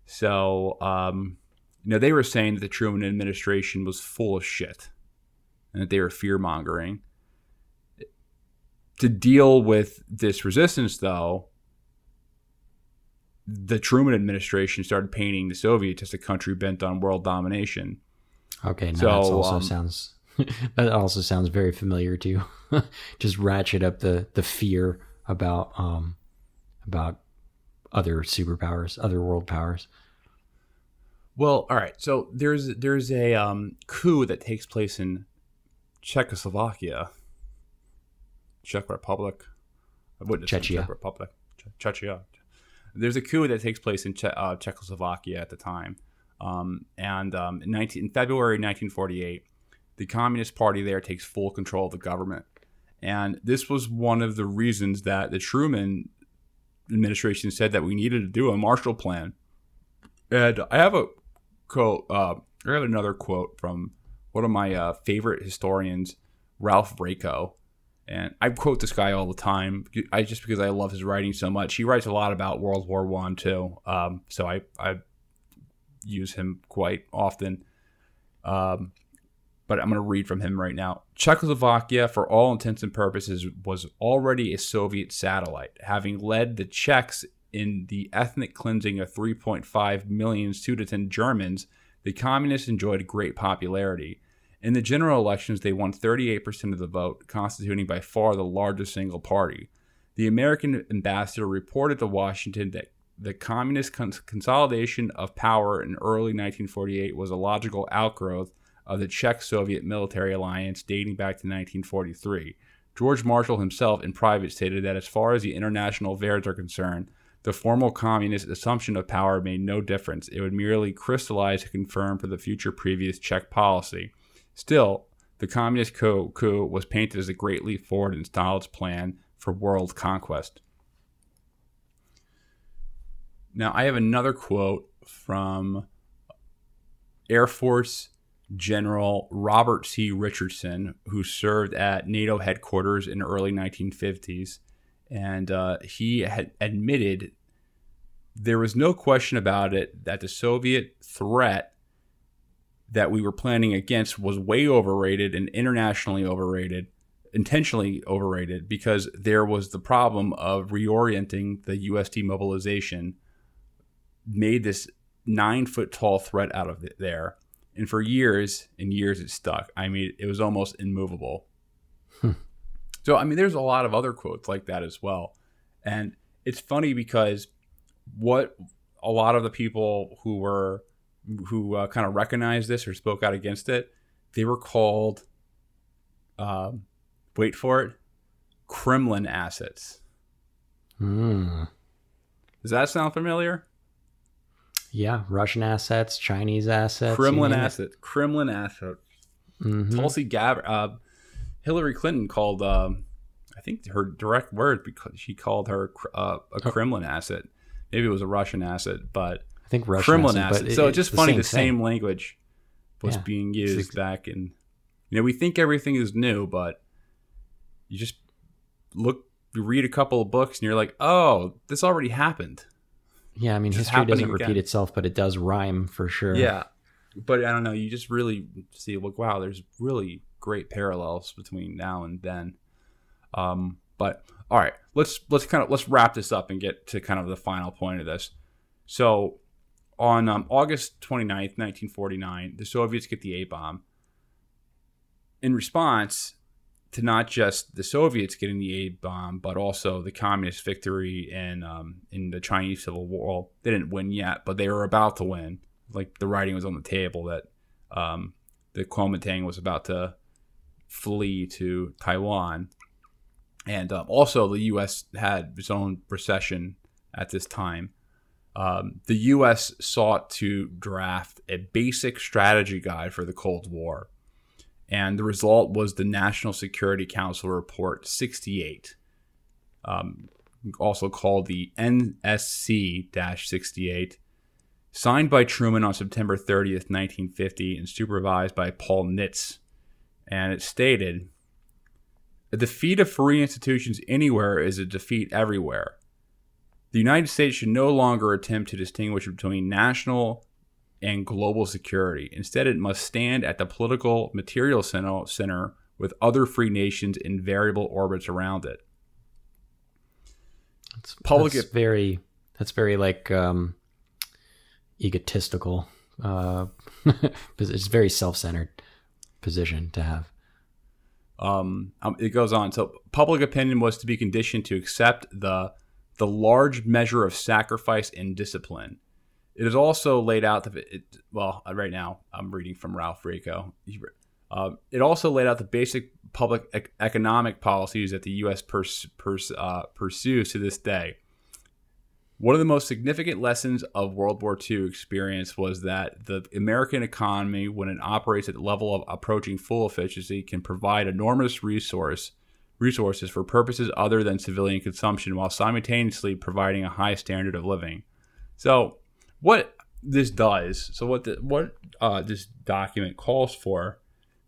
Speaker 1: so um, you know, they were saying that the Truman administration was full of shit and that they were fear mongering. To deal with this resistance, though, the Truman administration started painting the Soviets as a country bent on world domination.
Speaker 2: Okay, now
Speaker 1: So,
Speaker 2: that also
Speaker 1: um,
Speaker 2: sounds that also sounds very familiar to you. Just ratchet up the the fear about um about other superpowers, other world powers.
Speaker 1: Well, all right. So there's there's a um, coup that takes place in Czechoslovakia, Czech Republic. I wouldn't have said
Speaker 2: Czechia.
Speaker 1: Czech Republic. Czechia. There's a coup that takes place in che- uh, Czechoslovakia at the time, um, and um, in, 19, in February 1948, the Communist Party there takes full control of the government, and this was one of the reasons that the Truman administration said that we needed to do a Marshall Plan. And I have a quote. Uh, I have another quote from one of my uh, favorite historians, Ralph Raico, and I quote this guy all the time. I just because I love his writing so much. He writes a lot about World War One too, um, so I I use him quite often. Um, but I'm going to read from him right now. Czechoslovakia, for all intents and purposes, was already a Soviet satellite, having led the Czechs in the ethnic cleansing of 3.5 million Sudeten Germans. The communists enjoyed great popularity, In the general elections, they won 38% of the vote, constituting by far the largest single party. The American ambassador reported to Washington that the communist cons- consolidation of power in early 1948 was a logical outgrowth of the Czech Soviet military alliance dating back to 1943. George Marshall himself, in private, stated that as far as the international affairs are concerned, the formal communist assumption of power made no difference. It would merely crystallize to confirm for the future previous Czech policy. Still, the communist coup was painted as a great leap forward in Stalin's plan for world conquest. Now, I have another quote from Air Force General Robert C. Richardson, who served at NATO headquarters in the early 1950s. And uh, he had admitted there was no question about it that the Soviet threat that we were planning against was way overrated and internationally overrated, intentionally overrated, because there was the problem of reorienting the U.S. demobilization, made this nine foot tall threat out of there. And for years and years, it stuck. I mean, it was almost immovable. Hmm. So, I mean, there's a lot of other quotes like that as well. And it's funny because what a lot of the people who were who uh, kind of recognized this or spoke out against it, they were called, um, wait for it, Kremlin assets.
Speaker 2: Hmm.
Speaker 1: Does that sound familiar?
Speaker 2: Yeah, Russian assets, Chinese assets,
Speaker 1: Kremlin assets, Kremlin assets.
Speaker 2: Mm-hmm.
Speaker 1: Tulsi Gabbard, uh, Hillary Clinton called, uh, I think her direct words because she called her uh, a oh. Kremlin asset. Maybe it was a Russian asset, but
Speaker 2: I think Russian
Speaker 1: Kremlin
Speaker 2: asset.
Speaker 1: asset. so it's just the funny. Same the same language was yeah. being used back in. You know, we think everything is new, but you just look, you read a couple of books, and you're like, oh, this already happened.
Speaker 2: Yeah, I mean, history doesn't repeat again. itself, but it does rhyme for sure.
Speaker 1: Yeah, but I don't know. You just really see, like, wow, there's really great parallels between now and then. Um, but all right, let's let's kind of let's wrap this up and get to kind of the final point of this. So, on um, August 29th, 1949, the Soviets get the A bomb. In response, to not just the Soviets getting the A bomb, but also the communist victory in um, in the Chinese Civil War. They didn't win yet, but they were about to win. Like the writing was on the table that um, the Kuomintang was about to flee to Taiwan, and um, also the U.S. had its own recession at this time. Um, the U.S. sought to draft a basic strategy guide for the Cold War and the result was the National Security Council Report 68, um, also called the NSC 68, signed by Truman on September 30th, 1950, and supervised by Paul Nitze. And it stated A defeat of free institutions anywhere is a defeat everywhere. The United States should no longer attempt to distinguish between national and global security. Instead, it must stand at the political material center with other free nations in variable orbits around it.
Speaker 2: That's, public that's very that's very like um, egotistical. Uh, it's very self-centered position to have.
Speaker 1: Um, um, it goes on. So, public opinion was to be conditioned to accept the the large measure of sacrifice and discipline it is also laid out the it, well uh, right now I'm reading from Ralph Raico. Uh, it also laid out the basic public ec- economic policies that the U.S. Pers- pers- uh, pursues to this day. One of the most significant lessons of World War II experience was that the American economy, when it operates at the level of approaching full efficiency, can provide enormous resource resources for purposes other than civilian consumption, while simultaneously providing a high standard of living. So what this does, so what the, what uh, this document calls for,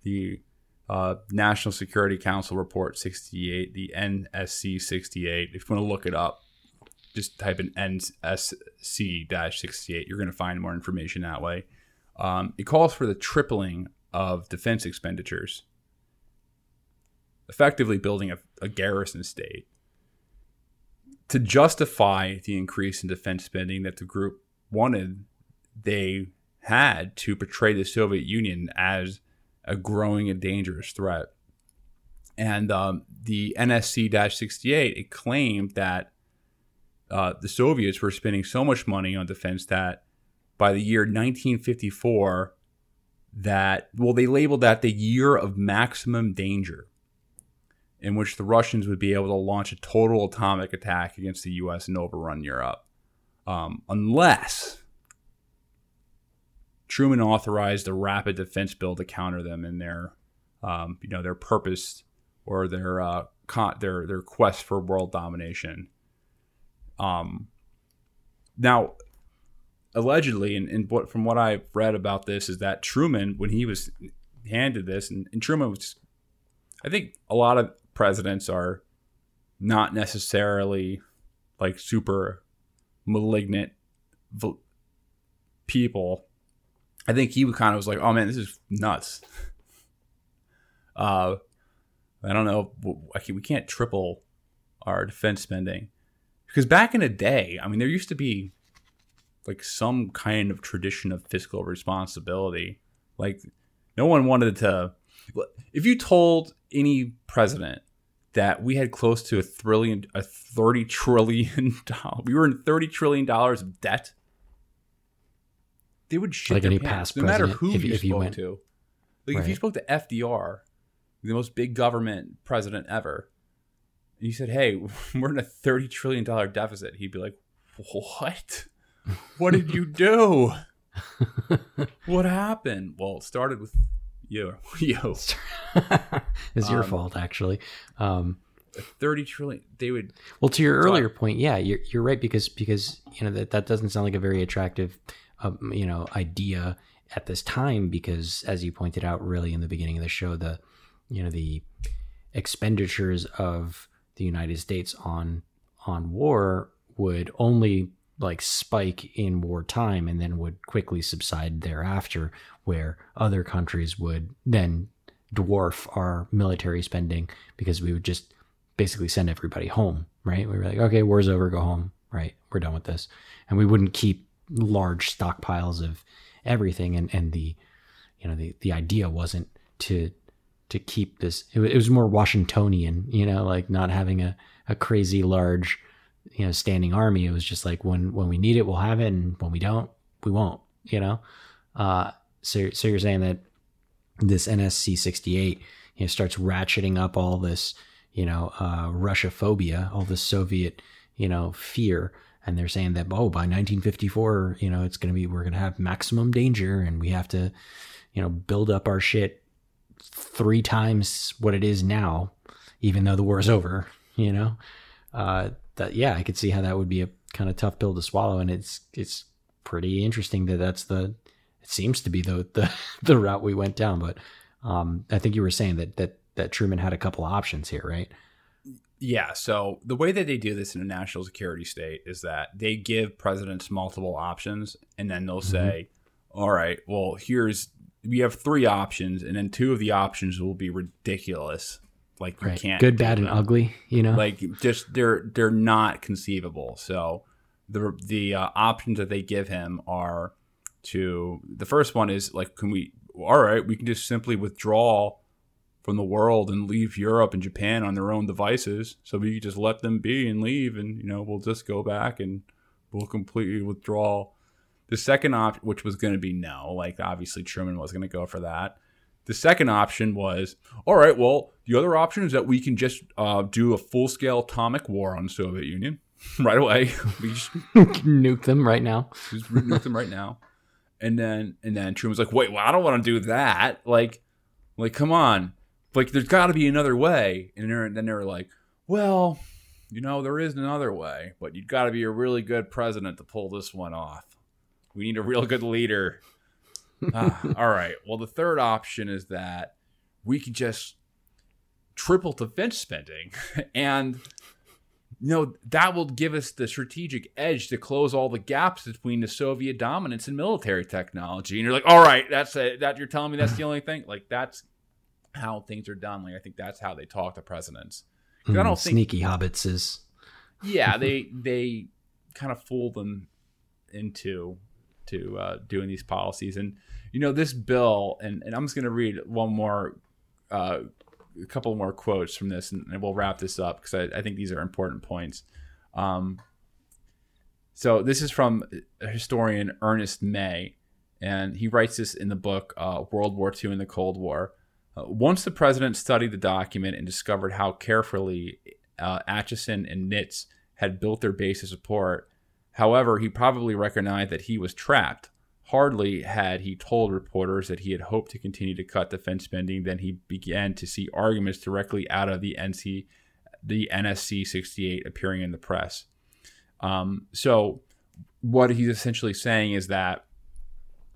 Speaker 1: the uh, National Security Council Report 68, the NSC 68. If you want to look it up, just type in NSC 68. You're going to find more information that way. Um, it calls for the tripling of defense expenditures, effectively building a, a garrison state. To justify the increase in defense spending that the group wanted, they had to portray the Soviet Union as a growing and dangerous threat. And um, the NSC 68 it claimed that uh, the Soviets were spending so much money on defense that by the year 1954, that, well, they labeled that the year of maximum danger, in which the Russians would be able to launch a total atomic attack against the US and overrun Europe. Um, unless Truman authorized a rapid defense bill to counter them in their, um, you know, their purpose or their uh, con- their their quest for world domination. Um, now, allegedly, and, and what, from what I've read about this, is that Truman, when he was handed this, and, and Truman was, I think a lot of presidents are not necessarily like super malignant people. I think he kind of was like, "Oh man, this is nuts." Uh, I don't know. We can't triple our defense spending because back in the day, I mean, there used to be like some kind of tradition of fiscal responsibility. Like, no one wanted to. If you told any president that we had close to a trillion, a thirty trillion dollars, we were in thirty trillion dollars of debt, they would shit
Speaker 2: like
Speaker 1: their
Speaker 2: any
Speaker 1: pants,
Speaker 2: past
Speaker 1: no matter who
Speaker 2: if-
Speaker 1: you
Speaker 2: if
Speaker 1: spoke
Speaker 2: you went-
Speaker 1: to. Like if you spoke to FDR, the most big government president ever, and you said, "Hey, we're in a thirty trillion dollar deficit," he'd be like, "What? What did you do? what happened?" Well, it started with you. You.
Speaker 2: it's your
Speaker 1: Um,
Speaker 2: fault, actually. Um,
Speaker 1: Thirty trillion. They would.
Speaker 2: well, to your earlier point, yeah, you're you're right because because you know that that doesn't sound like a very attractive, um, you know, idea at this time because as you pointed out, really in the beginning of the show, the you know the expenditures of the United States on on war would only like spike in wartime and then would quickly subside thereafter where other countries would then dwarf our military spending because we would just basically send everybody home right? We were like okay war's over go home right? We're done with this. And we wouldn't keep large stockpiles of everything and and the you know the the idea wasn't to to keep this. It, was more washingtonian you know like not having a, a crazy large you know standing army it was just like when when we need it we'll have it and when we don't we won't you know? Uh so so you're saying that this nsc 68 you know starts ratcheting up all this you know uh russia phobia all this soviet you know fear and they're saying that oh by 1954 you know it's going to be we're going to have maximum danger and we have to you know build up our shit three times what it is now even though the war is over you know? Uh that yeah i could see how that would be a kind of tough pill to swallow and it's it's pretty interesting that that's the it seems to be the the, the route we went down but um i think you were saying that that that truman had a couple of options here right
Speaker 1: Yeah. So the way that they do this in a national security state is that they give presidents multiple options, and then they'll say, "All right, well, here's we have three options, and then two of the options will be ridiculous. Like you
Speaker 2: right.
Speaker 1: can't
Speaker 2: good bad and ugly you know?
Speaker 1: Like just they're they're not conceivable. So the the uh, options that they give him are to the first one is like can we all right we can just simply withdraw from the world and leave Europe and Japan on their own devices. So we just let them be and leave and you know we'll just go back and we'll completely withdraw. The second option which was going to be no like obviously Truman was going to go for that the second option was, all right, well, the other option is that we can just uh, do a full scale atomic war on the Soviet Union right away. we just,
Speaker 2: nuke them right now
Speaker 1: just nuke them right now. And then and then Truman was like, wait, well, I don't want to do that. Like, like, come on. Like, there's got to be another way. And then they were like, well, you know, there is another way, but you've got to be a really good president to pull this one off. We need a real good leader. Ah, all right. Well, the third option is that we could just triple defense spending and you know that will give us the strategic edge to close all the gaps between the soviet dominance and military technology. And you're like all right that's it. That you're telling me that's the only thing? Like that's how things are done. Like i think that's how they talk to presidents. 'Cause i
Speaker 2: Mm,
Speaker 1: don't think
Speaker 2: sneaky hobbits is
Speaker 1: yeah they they kind of fool them into to uh, doing these policies. And you know, this bill, and, and I'm just going to read one more, uh, a couple more quotes from this, and, and we'll wrap this up because I, I, think these are important points. Um, so this is from historian Ernest May, and he writes this in the book uh, World War II and the Cold War. Uh, once the president studied the document and discovered how carefully uh, Acheson and Nitze had built their base of support, however, he probably recognized that he was trapped. Hardly had he told reporters that he had hoped to continue to cut defense spending than he began to see arguments directly out of the NC, the NSC 68 appearing in the press. Um, so, what he's essentially saying is that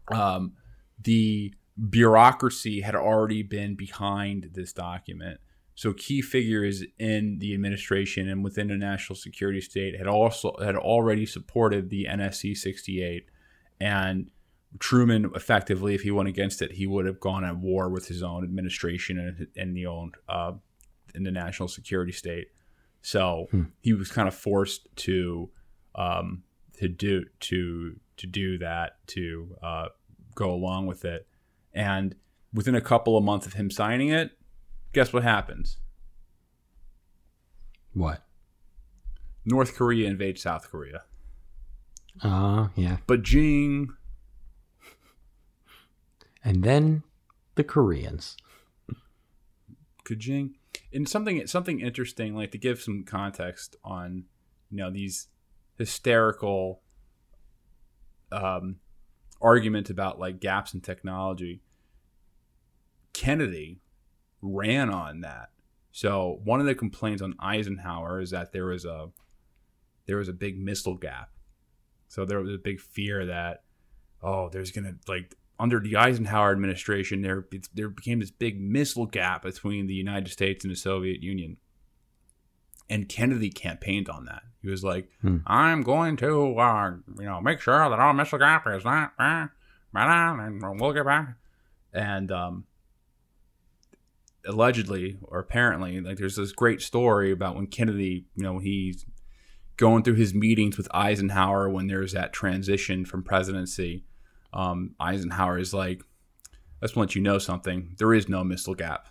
Speaker 1: um, the bureaucracy had already been behind this document. So key figures in the administration and within the national security state had also had already supported the NSC 68 and Truman effectively if he went against it he would have gone at war with his own administration and, and the own uh, in the national security state. So hmm. he was kind of forced to um, to do to to do that to uh, go along with it. And within a couple of months of him signing it, guess what happens?
Speaker 2: What?
Speaker 1: North Korea invades South Korea.
Speaker 2: Oh, uh, yeah.
Speaker 1: But Jing.
Speaker 2: And then the Koreans.
Speaker 1: Kajing. And something something interesting, like to give some context on, you know, these hysterical um, argument about like gaps in technology. Kennedy ran on that. So one of the complaints on Eisenhower is that there was a there was a big missile gap. So there was a big fear that oh, there's gonna like under the Eisenhower administration there there became this big missile gap between the United States and the Soviet Union. And Kennedy campaigned on that. He was like, hmm. "I'm going to, uh, you know, make sure that our missile gap is not, uh, and we'll get back." And um, allegedly or apparently, like there's this great story about when Kennedy, you know, he's going through his meetings with Eisenhower when there's that transition from presidency. Um, Eisenhower is like, "Let's let you know something. There is no missile gap."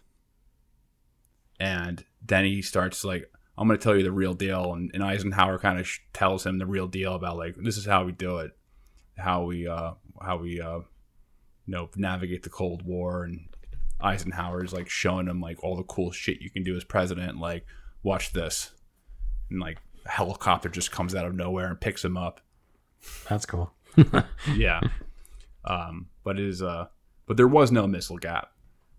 Speaker 1: And then he starts like, I'm going to tell you the real deal. And, and Eisenhower kind of sh- tells him the real deal about like this is how we do it, how we uh, how we uh, you know navigate the Cold War. And Eisenhower is like showing him like all the cool shit you can do as president. Like watch this, and like a helicopter just comes out of nowhere and picks him up.
Speaker 2: That's cool.
Speaker 1: yeah, um, but it is uh, but there was no missile gap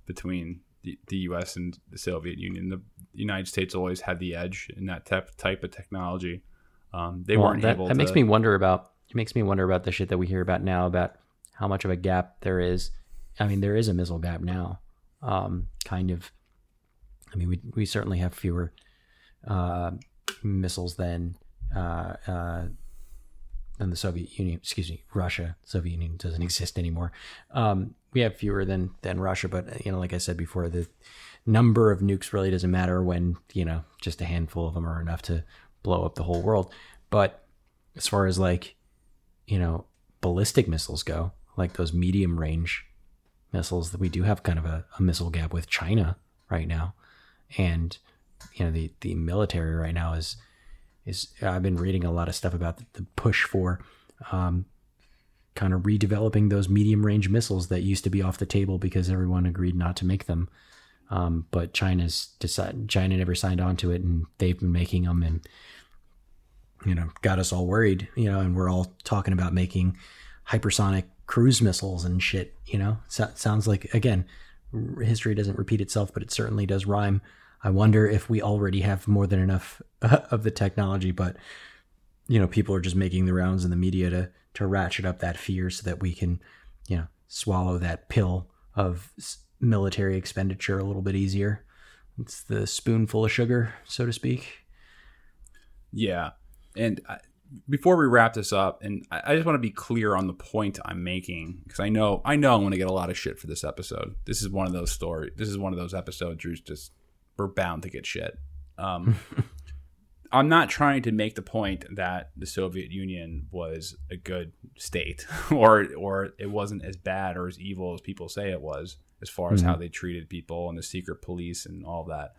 Speaker 1: between the, the U.S. and the Soviet Union. The United States always had the edge in that type type of technology. Um, they well, weren't
Speaker 2: that,
Speaker 1: able.
Speaker 2: That
Speaker 1: to...
Speaker 2: makes me wonder about. It makes me wonder about the shit that we hear about now about how much of a gap there is. I mean, there is a missile gap now. Um, kind of. I mean, we we certainly have fewer uh, missiles than uh, uh, than the Soviet Union. Excuse me, Russia. Soviet Union doesn't exist anymore. Um, we have fewer than than Russia, but you know, like I said before, the number of nukes really doesn't matter when you know just a handful of them are enough to blow up the whole world. But as far as like you know ballistic missiles go, like those medium range missiles, that we do have kind of a, a missile gap with China right now, and you know the the military right now is is I've been reading a lot of stuff about the, the push for um, kind of redeveloping those medium range missiles that used to be off the table because everyone agreed not to make them. Um, but China's decided China never signed on to it, and they've been making them, and you know, got us all worried. You know, and we're all talking about making hypersonic cruise missiles and shit. You know, so, sounds like again, history doesn't repeat itself, but it certainly does rhyme. I wonder if we already have more than enough of the technology, but you know, people are just making the rounds in the media to to ratchet up that fear so that we can, you know, swallow that pill of military expenditure a little bit easier. It's the spoonful of sugar, so to speak.
Speaker 1: Yeah, and before we wrap this up, and I, just want to be clear on the point I'm making because I know I know I'm going to get a lot of shit for this episode. This is one of those stories. This is one of those episodes where just we're bound to get shit. Um, I'm not trying to make the point that the Soviet Union was a good state or or it wasn't as bad or as evil as people say it was as far as mm-hmm. how they treated people and the secret police and all that.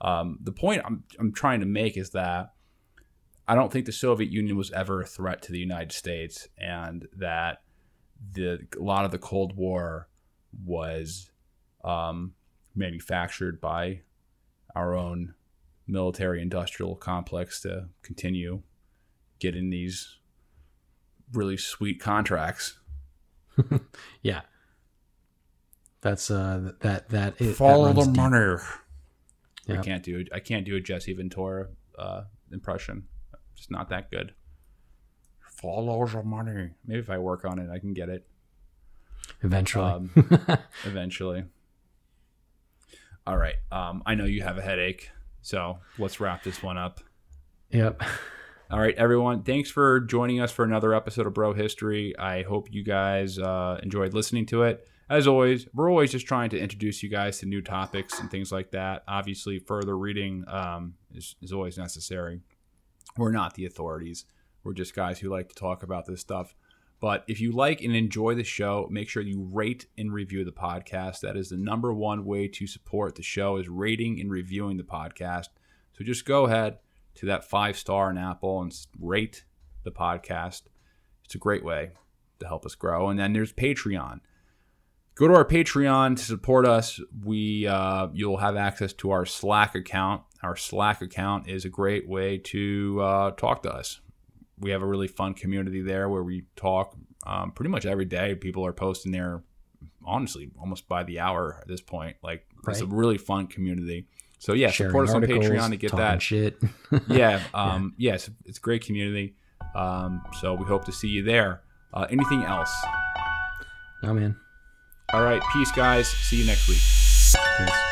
Speaker 1: Um, the point I'm, I'm trying to make is that I don't think the Soviet Union was ever a threat to the United States, and that the a lot of the Cold War was um, manufactured by our own military industrial complex to continue getting these really sweet contracts.
Speaker 2: yeah. That's uh that that
Speaker 1: is follow that the money. Yep. I can't do I can't do a Jesse Ventura uh, impression. Just not that good. Follow the money. Maybe if I work on it, I can get it.
Speaker 2: Eventually. Um,
Speaker 1: eventually. All right. Um, I know you have a headache, so let's wrap this one up.
Speaker 2: Yep.
Speaker 1: All right, everyone. Thanks for joining us for another episode of Bro History. I hope you guys uh, enjoyed listening to it. As always, we're always just trying to introduce you guys to new topics and things like that. Obviously, further reading um, is, is always necessary. We're not the authorities. We're just guys who like to talk about this stuff. But if you like and enjoy the show, make sure you rate and review the podcast. That is the number one way to support the show is rating and reviewing the podcast. So just go ahead to that five star in Apple and rate the podcast. It's a great way to help us grow. And then there's Patreon. Go to our Patreon to support us. We uh, you'll have access to our Slack account. Our Slack account is a great way to uh, talk to us we have a really fun community there where we talk um, pretty much every day. People are posting there, honestly, almost by the hour at this point. Like right. it's a really fun community. So yeah, Sharing support us on Patreon to get that
Speaker 2: shit.
Speaker 1: yeah, um, yeah. yes, it's a great community. Um, so we hope to see you there. Uh, anything else?
Speaker 2: No, man.
Speaker 1: All right, peace, guys. See you next week. Peace.